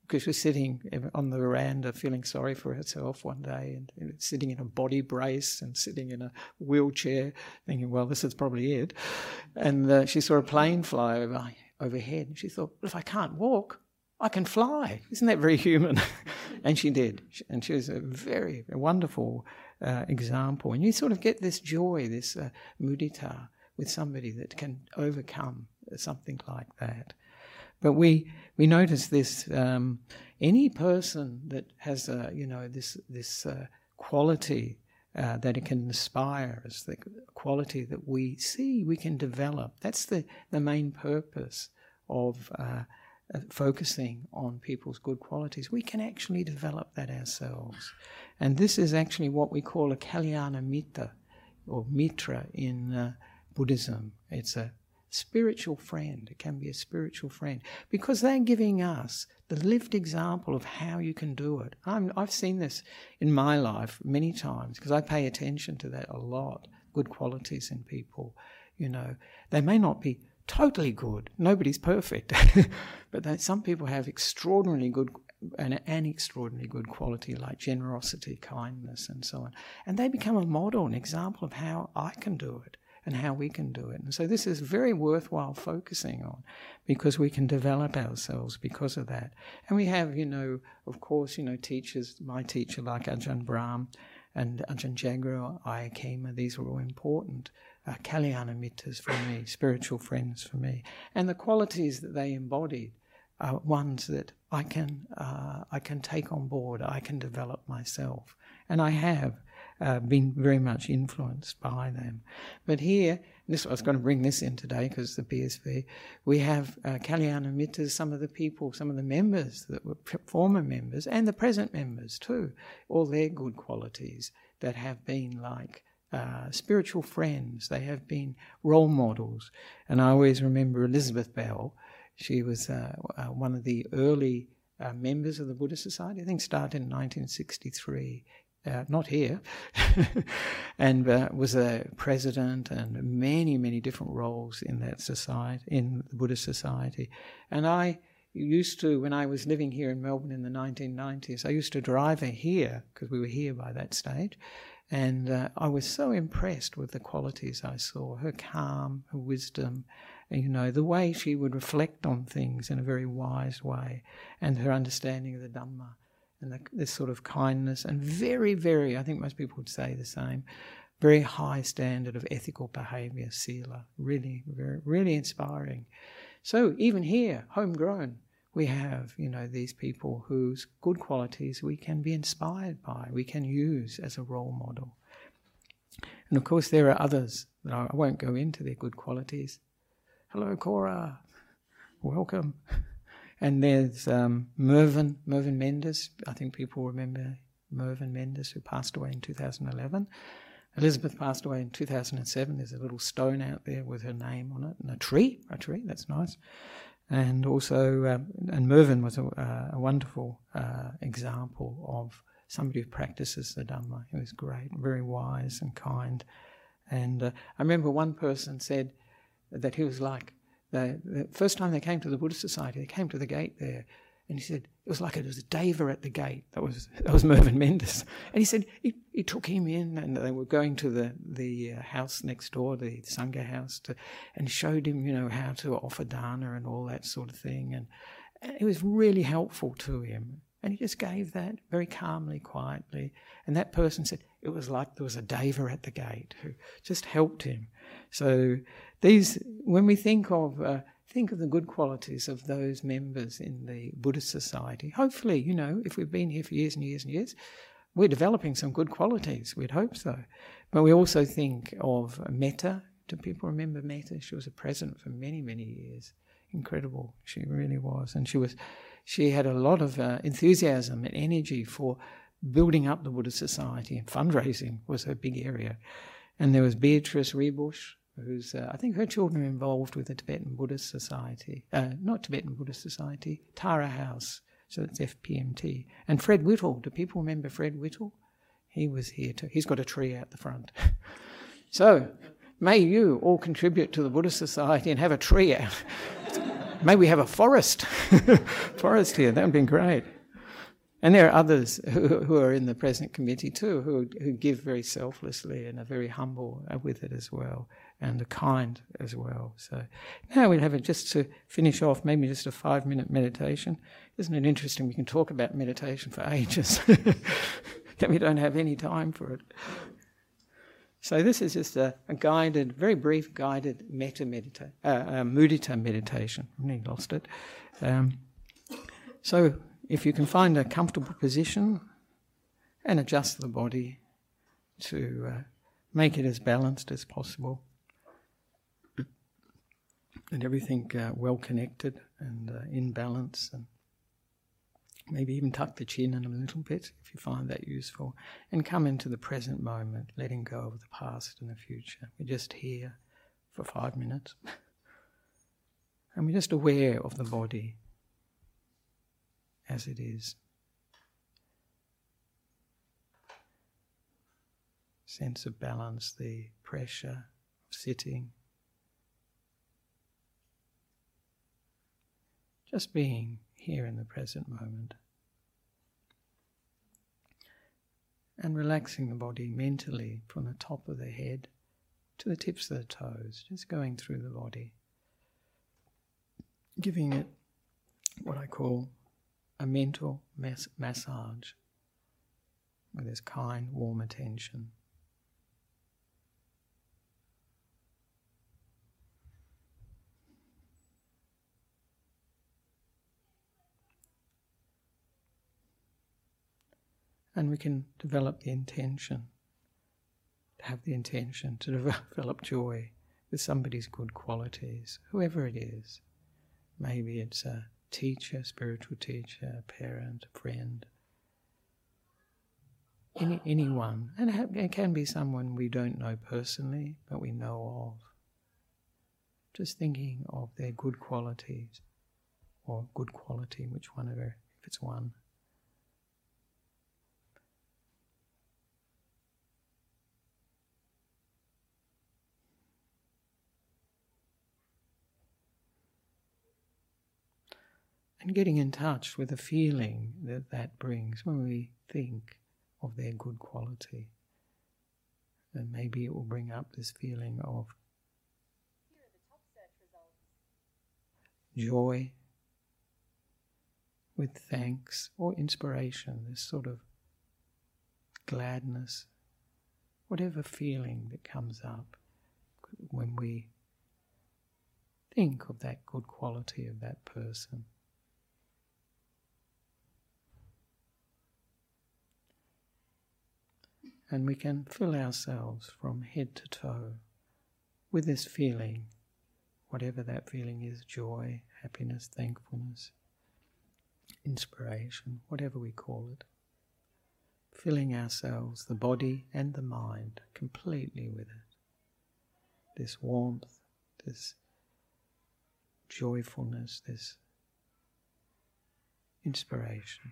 Because she was sitting on the veranda feeling sorry for herself one day and sitting in a body brace and sitting in a wheelchair, thinking, well, this is probably it. And uh, she saw a plane fly over, overhead and she thought, well, if I can't walk, I can fly. Isn't that very human? and she did. And she was a very wonderful uh, example. And you sort of get this joy, this uh, mudita, with somebody that can overcome something like that. But we we notice this. Um, any person that has a you know this this uh, quality uh, that it can inspire us, the quality that we see we can develop. That's the the main purpose of uh, uh, focusing on people's good qualities, we can actually develop that ourselves. And this is actually what we call a Kalyana Mitra or Mitra in uh, Buddhism. It's a spiritual friend. It can be a spiritual friend because they're giving us the lived example of how you can do it. i have seen this in my life many times because I pay attention to that a lot. Good qualities in people, you know, they may not be totally good. Nobody's perfect. but some people have extraordinarily good and an extraordinarily good quality like generosity, kindness, and so on. And they become a model, an example of how I can do it and how we can do it. And so this is very worthwhile focusing on because we can develop ourselves because of that. And we have, you know, of course, you know, teachers, my teacher like Ajahn Brahm and Ajahn Jagaro, Ayya Khema, these were all important uh, Kalyana Mitras for me, spiritual friends for me. And the qualities that they embodied are ones that I can, uh, I can take on board, I can develop myself. And I have uh, been very much influenced by them. But here, this I was going to bring this in today because the BSV, we have uh, Kalyana Mitras, some of the people, some of the members that were former members and the present members too, all their good qualities that have been like uh, spiritual friends. They have been role models. And I always remember Elizabeth Bell. She was uh, uh, one of the early uh, members of the Buddhist Society. I think started in 1963. Uh, not here, and was a president and many, many different roles in that society, in the Buddhist Society. And I used to, when I was living here in Melbourne in the 1990s, I used to drive her here because we were here by that stage, and uh, I was so impressed with the qualities I saw her calm, her wisdom, and, you know, the way she would reflect on things in a very wise way, and her understanding of the Dhamma, and the, this sort of kindness, and very, very, I think most people would say the same, very high standard of ethical behavior, sila, really, very, really inspiring. So even here, homegrown, we have, you know, these people whose good qualities we can be inspired by, we can use as a role model. And of course, there are others that I won't go into their good qualities. Hello, Cora. Welcome. And there's um, Mervyn, Mervyn Mendes. I think people remember Mervyn Mendes, who passed away in 2011. Elizabeth passed away in 2007. There's a little stone out there with her name on it, and a tree, a tree, that's nice. And also, um, and Mervyn was a, a wonderful uh, example of somebody who practices the Dhamma. He was great, very wise and kind. And uh, I remember one person said that he was like, the, the first time they came to the Buddhist Society, they came to the gate there, and he said, it was like it was a deva at the gate. That was that was Mervyn Mendes. And he said he, he took him in, and they were going to the the uh, house next door, the sangha house, to, and showed him, you know, how to offer dana and all that sort of thing. And, and it was really helpful to him. And he just gave that very calmly, quietly. And that person said it was like there was a deva at the gate who just helped him. So these, when we think of uh, think of the good qualities of those members in the Buddhist society. Hopefully, you know, if we've been here for years and years and years, we're developing some good qualities. We'd hope so. But we also think of Metta. Do people remember Metta? She was a president for many, many years. Incredible. She really was. And she was, she had a lot of uh, enthusiasm and energy for building up the Buddhist society and fundraising was her big area. And there was Beatrice Rebus, who's, uh, I think her children are involved with the Tibetan Buddhist Society, uh, not Tibetan Buddhist Society, Tara House, so it's FPMT. And Fred Whittle, do people remember Fred Whittle? He was here too. He's got a tree out the front. so, may you all contribute to the Buddhist Society and have a tree out. may we have a forest, forest here. That would be great. And there are others who, who are in the present committee too, who, who give very selflessly and are very humble with it as well and the kind as well. So now we'll have it just to finish off, maybe just a five minute meditation. Isn't it interesting? We can talk about meditation for ages, that we don't have any time for it. So this is just a, a guided, very brief guided metta medita, uh, uh, mudita meditation. I nearly lost it. Um, so if you can find a comfortable position and adjust the body to uh, make it as balanced as possible and everything uh, well connected and uh, in balance and maybe even tuck the chin in a little bit if you find that useful and come into the present moment letting go of the past and the future. We're just here for five minutes. And we're just aware of the body as it is. Sense of balance the pressure of sitting. Just being here in the present moment. And relaxing the body mentally from the top of the head to the tips of the toes, just going through the body. Giving it what I call a mental mass- massage with this kind, warm attention. And we can develop the intention, to have the intention to develop joy with somebody's good qualities, whoever it is. Maybe it's a teacher, spiritual teacher, a parent, a friend, any, anyone. And it can be someone we don't know personally, but we know of. Just thinking of their good qualities, or good quality, which one if it's one. And getting in touch with the feeling that that brings when we think of their good quality. And maybe it will bring up this feeling of joy with thanks or inspiration, this sort of gladness, whatever feeling that comes up when we think of that good quality of that person. And we can fill ourselves from head to toe with this feeling, whatever that feeling is joy, happiness, thankfulness, inspiration, whatever we call it. filling ourselves, the body and the mind, completely with it. This warmth, this joyfulness, this inspiration.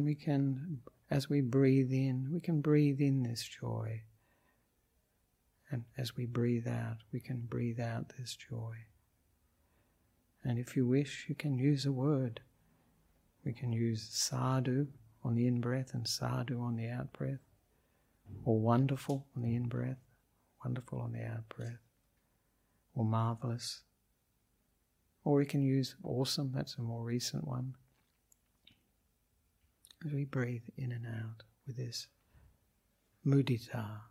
And we can, as we breathe in, we can breathe in this joy. And as we breathe out, we can breathe out this joy. And if you wish, you can use a word. We can use sadhu on the in breath and sadhu on the out breath, or wonderful on the in breath, wonderful on the out breath, or marvelous. Or we can use awesome, that's a more recent one as we breathe in and out with this mudita.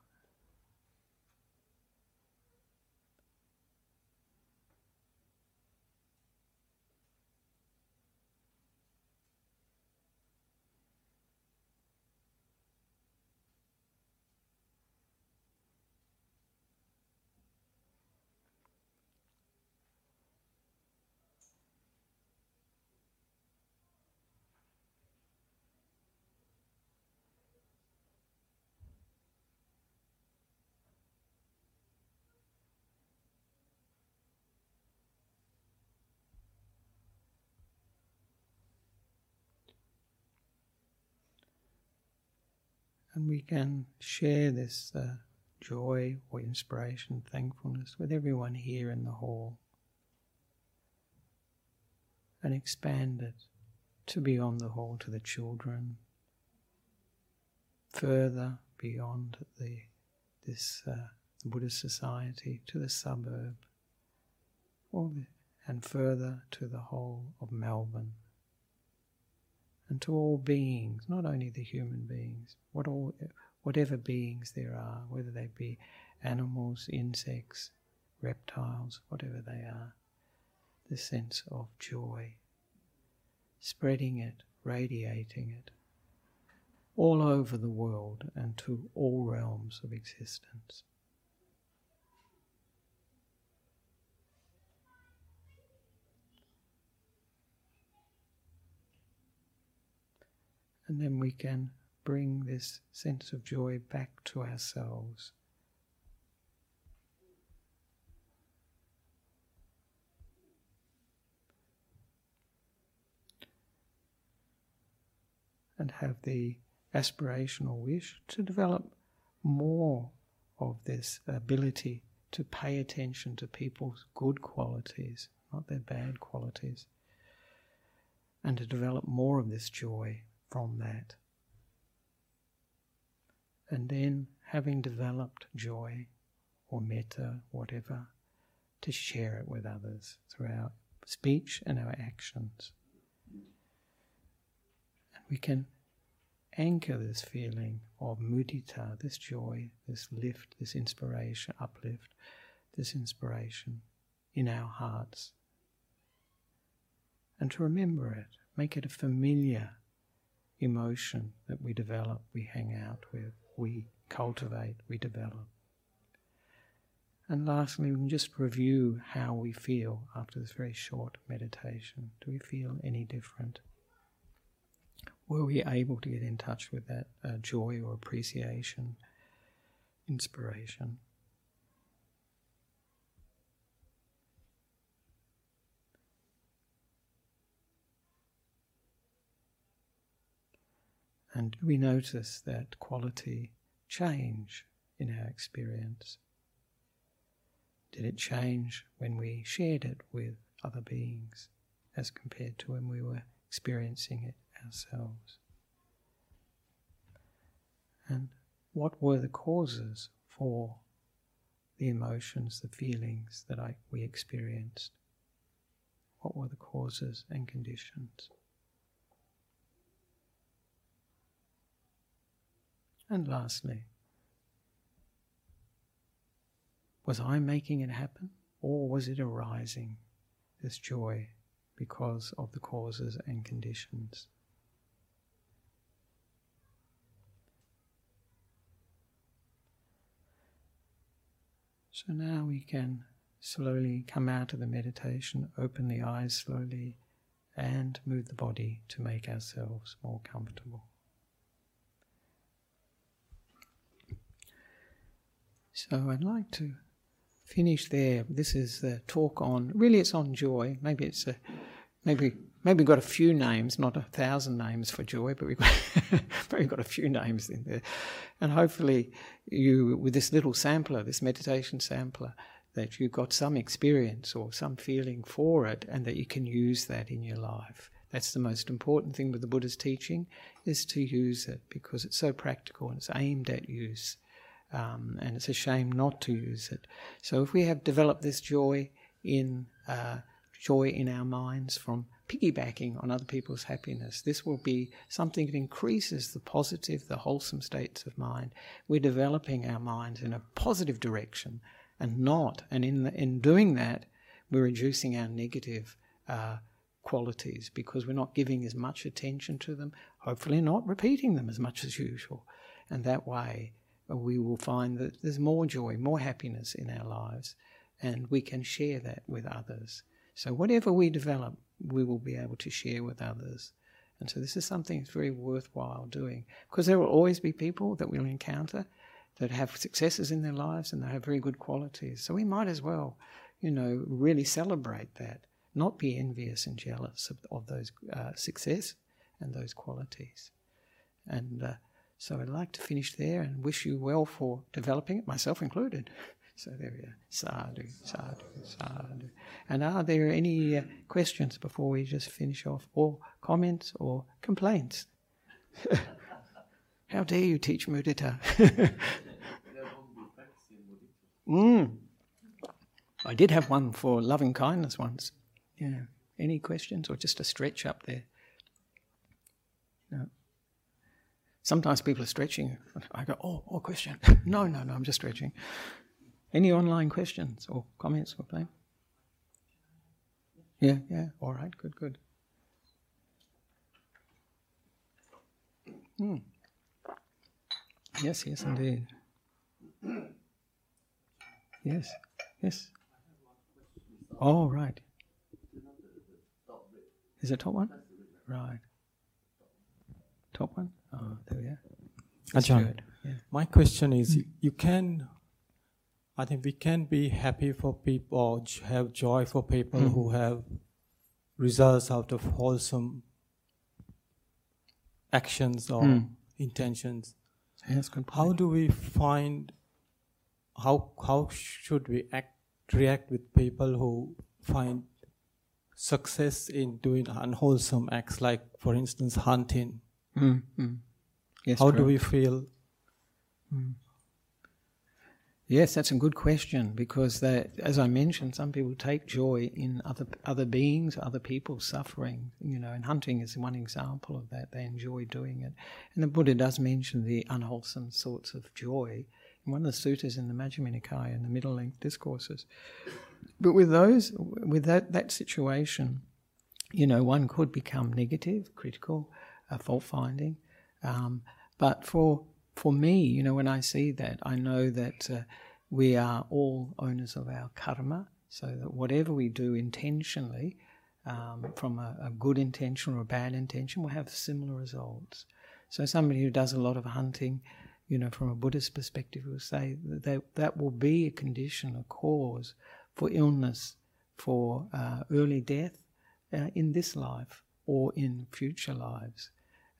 And we can share this uh, joy or inspiration, thankfulness with everyone here in the hall. And expand it to beyond the hall to the children, further beyond the this uh, Buddhist society to the suburb, the, and further to the whole of Melbourne and to all beings, not only the human beings, what all, whatever beings there are, whether they be animals, insects, reptiles, whatever they are, the sense of joy, spreading it, radiating it, all over the world and to all realms of existence. And then we can bring this sense of joy back to ourselves. And have the aspirational wish to develop more of this ability to pay attention to people's good qualities, not their bad qualities, and to develop more of this joy from that. And then, having developed joy or metta, whatever, to share it with others through our speech and our actions. And we can anchor this feeling of mudita, this joy, this lift, this inspiration, uplift, this inspiration in our hearts. And to remember it, make it a familiar emotion that we develop, we hang out with, we cultivate, we develop. And lastly, we can just review how we feel after this very short meditation. Do we feel any different? Were we able to get in touch with that uh, joy or appreciation, inspiration? And we notice that quality change in our experience? Did it change when we shared it with other beings as compared to when we were experiencing it ourselves? And what were the causes for the emotions, the feelings that I, we experienced? What were the causes and conditions? And lastly, was I making it happen or was it arising, this joy, because of the causes and conditions? So now we can slowly come out of the meditation, open the eyes slowly, and move the body to make ourselves more comfortable. So I'd like to finish there. This is the talk on. Really, it's on joy. Maybe it's a, maybe maybe we've got a few names, not a thousand names for joy, but we've got, we've got a few names in there, and hopefully you, with this little sampler, this meditation sampler, that you've got some experience or some feeling for it, and that you can use that in your life. That's the most important thing with the Buddha's teaching, is to use it because it's so practical and it's aimed at use. Um, and it's a shame not to use it. So if we have developed this joy in uh, joy in our minds from piggybacking on other people's happiness, this will be something that increases the positive, the wholesome states of mind. We're developing our minds in a positive direction, and not, and in the, in doing that, we're reducing our negative. Uh, qualities because we're not giving as much attention to them, hopefully, not repeating them as much as usual. And that way, we will find that there's more joy, more happiness in our lives, and we can share that with others. So, whatever we develop, we will be able to share with others. And so, this is something that's very worthwhile doing because there will always be people that we'll encounter that have successes in their lives and they have very good qualities. So, we might as well, you know, really celebrate that, not be envious and jealous of, of those uh, success and those qualities. And uh, so I'd like to finish there and wish you well for developing it, myself included. So there we are. Sadhu, sadhu, sadhu. And are there any uh, questions before we just finish off, or comments or complaints? How dare you teach mudita? mm. I did have one for loving kindness once. Yeah. Any questions or just a stretch up there? No. Sometimes people are stretching. I go, oh, oh, question. no, no, no, I'm just stretching. Any online questions or comments or blame? Yeah, yeah, all right, good, good. Hmm. Yes, yes, indeed. Yes, yes. Oh, right. Is it top one? Right. Top one? Oh, there we are. Ajahn, yeah. my question is mm. you can, I think we can be happy for people, or have joy for people mm. who have results out of wholesome actions or mm. intentions. Yes, how do we find, how, how should we act, react with people who find success in doing unwholesome acts, like, for instance, hunting? Mm, mm. Yes, How correct. do we feel? Mm. Yes, that's a good question because, they, as I mentioned, some people take joy in other other beings, other people's suffering. You know, and hunting is one example of that. They enjoy doing it, and the Buddha does mention the unwholesome sorts of joy in one of the suttas in the Majjhima Nikaya in the middle length discourses. But with those, with that that situation, you know, one could become negative, critical, fault finding. Um, but for for me, you know, when I see that, I know that uh, we are all owners of our karma. So that whatever we do intentionally, um, from a, a, good intention or a bad intention, will have similar results. So somebody who does a lot of hunting, you know, from a Buddhist perspective, will say that they, that will be a condition, a cause for illness, for uh, early death uh, in this life or in future lives.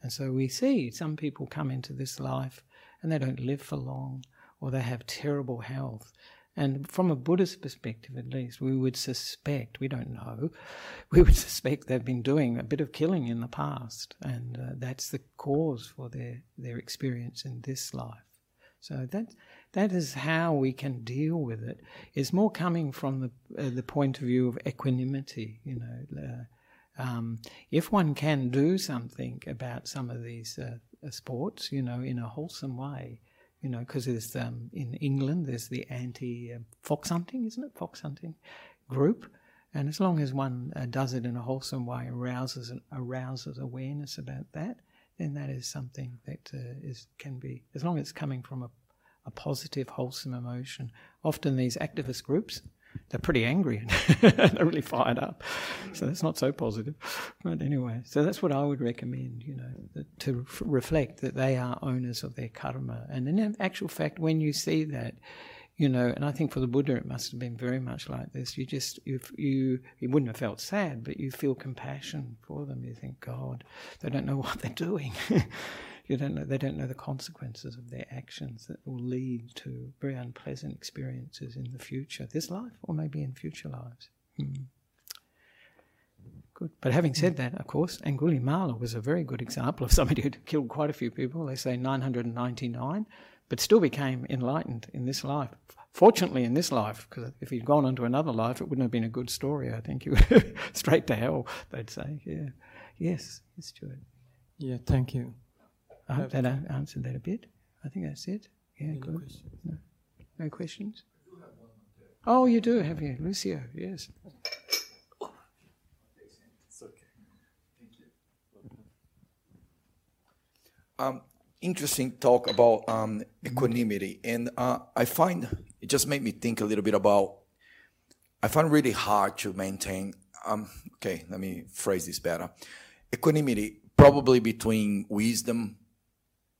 And so we see some people come into this life and they don't live for long or they have terrible health. And from a Buddhist perspective, at least, we would suspect, we don't know, we would suspect they've been doing a bit of killing in the past, and uh, that's the cause for their, their experience in this life. So that that is how we can deal with it. It's more coming from the uh, the point of view of equanimity, you know. Uh, um, if one can do something about some of these uh, uh, sports, you know, in a wholesome way, you know, because there's um, in England there's the anti um, fox hunting, isn't it? Fox hunting group, and as long as one uh, does it in a wholesome way, arouses arouses awareness about that, then that is something that uh, is can be as long as it's coming from a, a positive, wholesome emotion. Often these activist groups they're pretty angry and they're really fired up. So that's not so positive. But anyway, so that's what I would recommend, you know, to f- reflect that they are owners of their karma. And in actual fact, when you see that, you know, and I think for the Buddha it must have been very much like this. You just, if you, you wouldn't have felt sad, but you feel compassion for them. You think, God, they don't know what they're doing. You don't know, they don't know the consequences of their actions that will lead to very unpleasant experiences in the future, this life or maybe in future lives. Hmm. Good. But having said that, of course, Angulimala was a very good example of somebody who'd killed quite a few people. They say 999, but still became enlightened in this life. Fortunately, in this life, because if he'd gone on to another life, it wouldn't have been a good story. I think he would straight to hell. They'd say, "Yeah, yes, Stuart." Yeah, thank you. I hope that answered that a bit. I think that's it. Yeah, Any good. Questions? No. no questions? Oh, you do, have you? Lucio, yes. It's okay. Thank you. Um, interesting talk about um, equanimity. And uh, I find it just made me think a little bit about, I find really hard to maintain, um, okay, let me phrase this better. Equanimity, probably between wisdom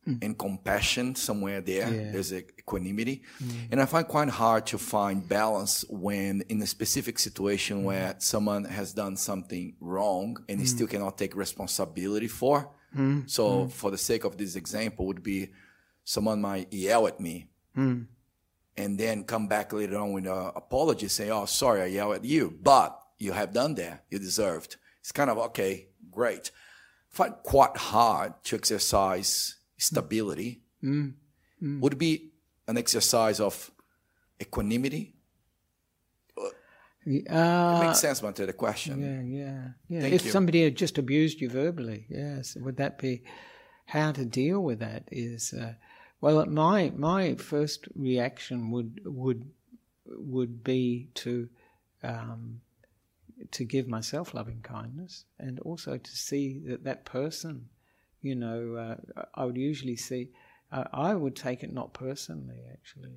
mm. and compassion somewhere there. Yeah. There's equanimity. Mm. And I find quite hard to find balance when in a specific situation mm. where someone has done something wrong and he still cannot take responsibility for. So for the sake of this example would be someone might yell at me and then come back later on with an apology, say, "Oh, sorry, I yelled at you, but you have done that. You deserved." It's kind of okay, great. I find quite hard to exercise stability mm. Mm. would be an exercise of equanimity. Uh, it makes sense, but to the question. Yeah, yeah, yeah. Thank if you. somebody had just abused you verbally, yes, would that be how to deal with that? Is uh, well, my my first reaction would would would be to um, to give myself loving kindness and also to see that that person you know, uh, I would usually see, uh, I would take it not personally, actually.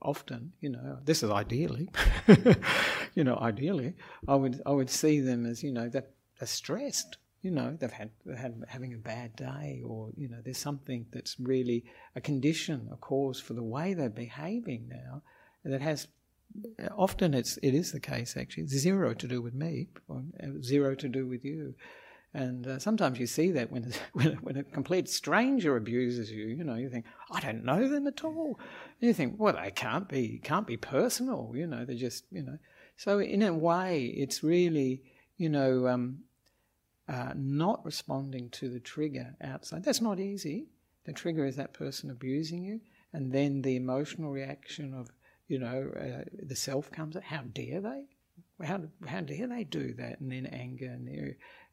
Often, you know, this is ideally, you know, ideally, I would I would see them as you know that they're stressed, you know, they've had they had having a bad day, or you know, there's something that's really a condition, a cause for the way they're behaving now, that has often it's it is the case actually zero to do with me, or zero to do with you. And uh, sometimes you see that when, when, when, a complete stranger abuses you, you know, you think, I don't know them at all. And you think, well, they can't be, can't be personal, you know, they're just, you know. So in a way, it's really, you know, um, uh, not responding to the trigger outside. That's not easy. The trigger is that person abusing you, and then the emotional reaction of, you know, uh, the self comes. How dare they? How, how dare they do that? And then anger and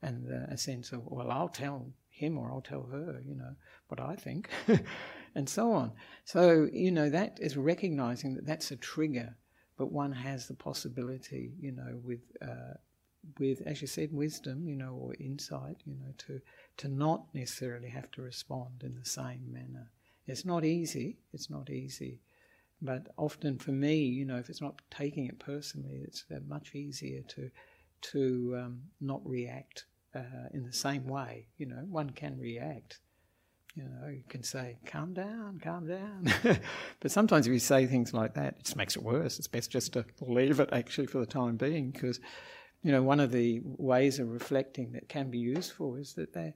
and a sense of, well, I'll tell him or I'll tell her, you know, what I think, and so on. So, you know, that is recognizing that that's a trigger, but one has the possibility, you know, with, uh, with as you said, wisdom, you know, or insight, you know, to, to not necessarily have to respond in the same manner. It's not easy, it's not easy. But often for me, you know, if it's not taking it personally, it's uh, much easier to to um, not react uh, in the same way. You know, one can react. You know, you can say, calm down, calm down. but sometimes if you say things like that, it just makes it worse. It's best just to leave it actually for the time being because, you know, one of the ways of reflecting that can be useful is that they're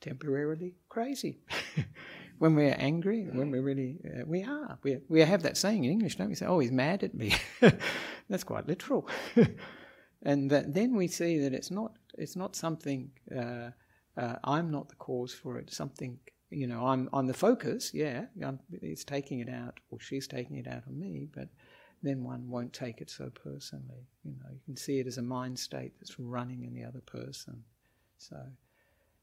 temporarily crazy. when we're angry, when we're really, uh, we are. We, we have that saying in English, don't we? Say, oh, he's mad at me. That's quite literal. And that, then we see that it's not it's not something uh, uh, I'm not the cause for it. Something you know I'm I'm the focus. Yeah, I'm, it's taking it out or she's taking it out on me, but then one won't take it so personally. You know, you can see it as a mind state that's running in the other person. So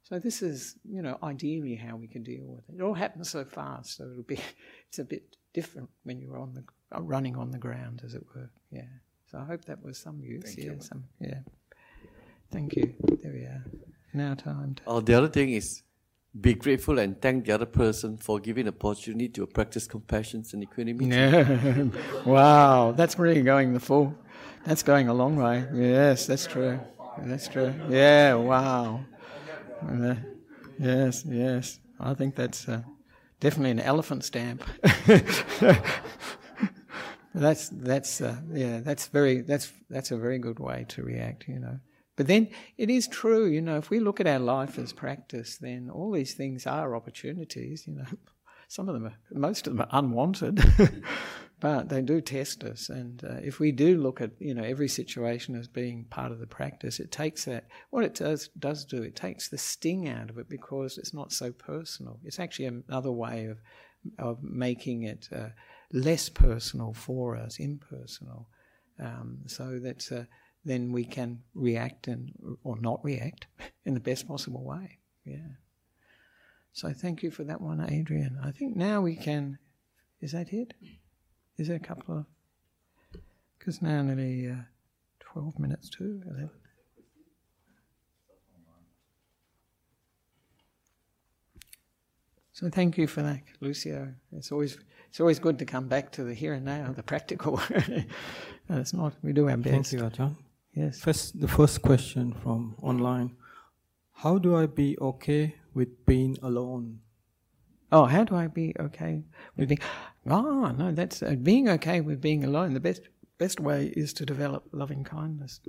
So this is, you know, ideally how we can deal with it. It all happens so fast, so it'll be, it's a bit different when you're on the running on the ground, as it were. Yeah. So I hope that was some use. Thank yeah. you. Some. Yeah. Thank you. There we are. Now time. To, Oh, the other thing is be grateful and thank the other person for giving opportunity to practice compassion and equanimity. Yeah. wow, that's really going the full. That's going a long way. Yes, that's true. That's true. Yeah. Wow. Uh, yes. Yes. I think that's uh, definitely an elephant stamp. that's that's uh, yeah. That's very that's that's a very good way to react. You know. But then it is true, you know, if we look at our life as practice, then all these things are opportunities, you know. Some of them are, most of them are unwanted, but they do test us. And uh, if we do look at, you know, every situation as being part of the practice, it takes that, what it does, does do, it takes the sting out of it because it's not so personal. It's actually another way of, of making it uh, less personal for us, impersonal, um, so that uh, then we can react and or not react in the best possible way. Yeah. So thank you for that one, Adrian. I think now we can. Is that it? Is there a couple of? Because now nearly uh, twelve minutes to eleven. So thank you for that, Lucio. It's always it's always good to come back to the here and now, the practical. It's not. We do our best. Thank you, Ajahn. Yes. First, the first question from online: How do I be okay with being alone? Oh, how do I be okay with being? Oh, no, that's uh, being okay with being alone. The best best way is to develop loving kindness.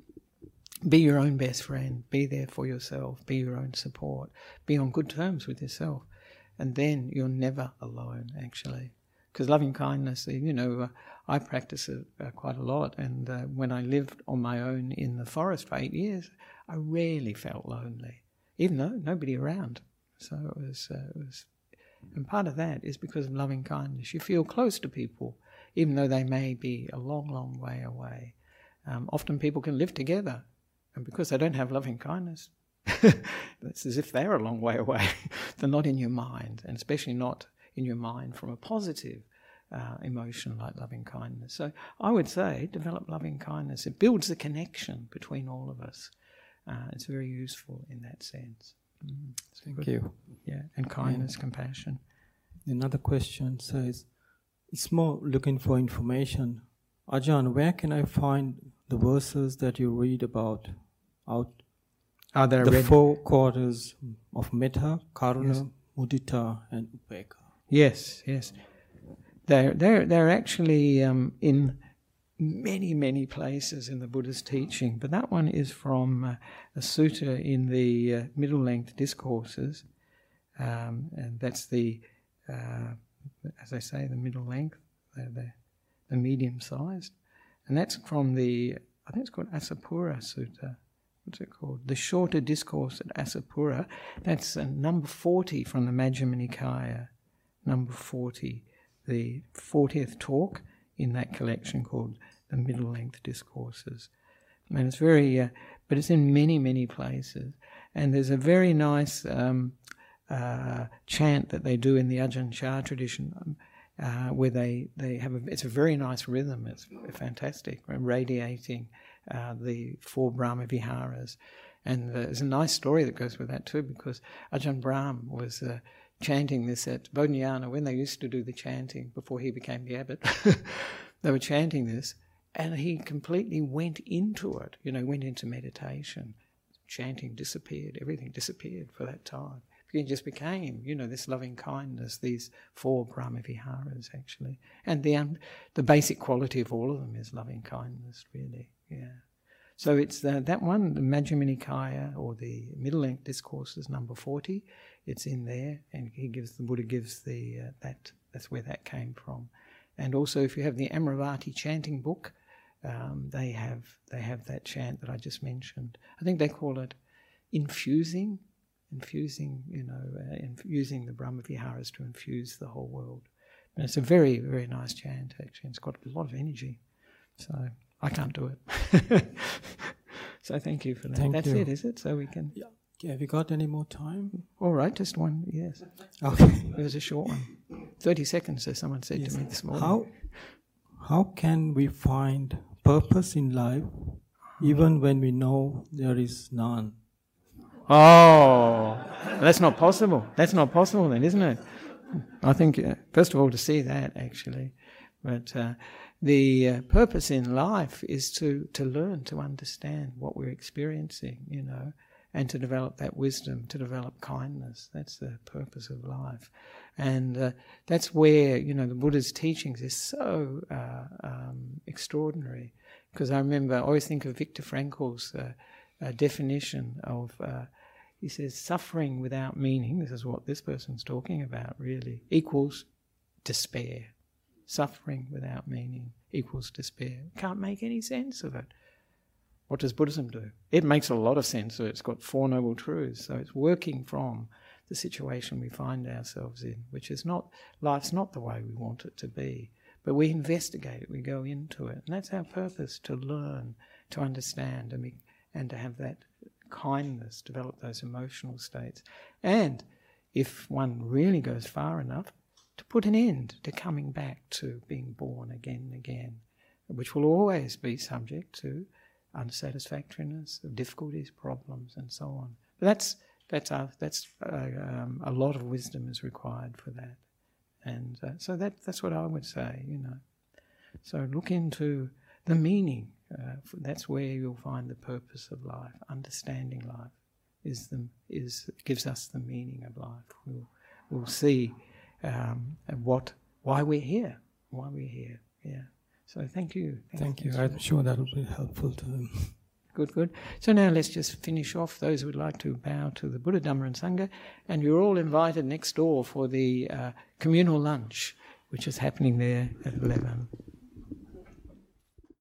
Be your own best friend. Be there for yourself. Be your own support. Be on good terms with yourself, and then you're never alone. Actually, because loving kindness, you know, uh, I practice it uh, quite a lot. And uh, when I lived on my own in the forest for eight years, I rarely felt lonely, even though nobody around. So it was, uh, it was, and part of that is because of loving kindness. You feel close to people, even though they may be a long, long way away. Um, often people can live together, and because they don't have loving kindness, it's as if they're a long way away. they're not in your mind, and especially not in your mind from a positive uh, emotion like loving kindness. So I would say develop loving kindness. It builds the connection between all of us. Uh, it's very useful in that sense. Mm, it's Thank good. you. Yeah, and kindness, compassion. Another question says, it's more looking for information. Ajahn, where can I find the verses that you read about out Are there the red? four quarters of metta, karuna, Yes. mudita, and upekkha? Yes, yes. They're, they're, they're actually um, in many, many places in the Buddha's teaching, but that one is from uh, a sutta in the uh, middle length discourses, um, and that's the, uh, as I say, the middle length, the, the, the medium sized, and that's from the, I think it's called Assapura Sutta. What's it called? The shorter discourse at Assapura. That's uh, number 40 from the Majjhima Nikaya number 40, the 40th talk in that collection called the Middle Length Discourses. And it's very, uh, but it's in many, many places. And there's a very nice um, uh, chant that they do in the Ajahn Chah tradition. Um, uh, where they, they have a, it's a very nice rhythm, it's fantastic, radiating uh, the four Brahma Viharas. And there's a nice story that goes with that too, because Ajahn Brahm was uh, chanting this at Bodhinyana when they used to do the chanting before he became the abbot. they were chanting this, and he completely went into it, you know, went into meditation. Chanting disappeared, everything disappeared for that time. He just became, you know, this loving kindness, these four Brahmaviharas actually. And the, um, the basic quality of all of them is loving kindness, really, yeah. So it's the, that one, the Majjhima Nikaya, or the Middle Length Discourses, number 40. It's in there, and he gives the Buddha gives the uh, that that's where that came from. And also, if you have the Amaravati chanting book, um, they have they have that chant that I just mentioned. I think they call it infusing, infusing, you know, uh, infusing the Brahma Viharas to infuse the whole world. And it's a very very nice chant actually. It's got a lot of energy. So I can't do it. so thank you for that. Thank That's you. it, is it? So we can. Yeah. Have you got any more time? All right, just one. Yes, Okay. it was a short one. Thirty seconds, as someone said to me this morning. How how can we find purpose in life even when we know there is none? Oh, that's not possible. That's not possible then, isn't it? I think, uh, first of all, to see that actually. But uh, the uh, purpose in life is to, to learn to understand what we're experiencing, you know, and to develop that wisdom, to develop kindness. That's the purpose of life. And uh, that's where, you know, the Buddha's teachings is so uh, um, extraordinary. Because I remember, I always think of Viktor Frankl's uh, uh, definition of, uh, he says, suffering without meaning, this is what this person's talking about really, equals despair. Suffering without meaning equals despair. Can't make any sense of it. What does Buddhism do? It makes a lot of sense. It's got Four Noble Truths. So it's working from the situation we find ourselves in, which is not, life's not the way we want it to be. But we investigate it, we go into it. And that's our purpose to learn, to understand, and, be, and to have that kindness, develop those emotional states. And if one really goes far enough, to put an end to coming back to being born again and again, which will always be subject to unsatisfactoriness, difficulties, problems, and so on. But that's that's a, that's a, um, a lot of wisdom is required for that, and uh, so that that's what I would say. You know, so look into the meaning. Uh, that's where you'll find the purpose of life. Understanding life is the is gives us the meaning of life. We'll we'll see um, what why we're here, why we're here. Yeah. So thank you. Thank you. so I'm sure that will be helpful to them. Good, good. So now let's just finish off. Those who would like to bow to the Buddha, Dhamma, and Sangha, and you're all invited next door for the uh, communal lunch, which is happening there at eleven.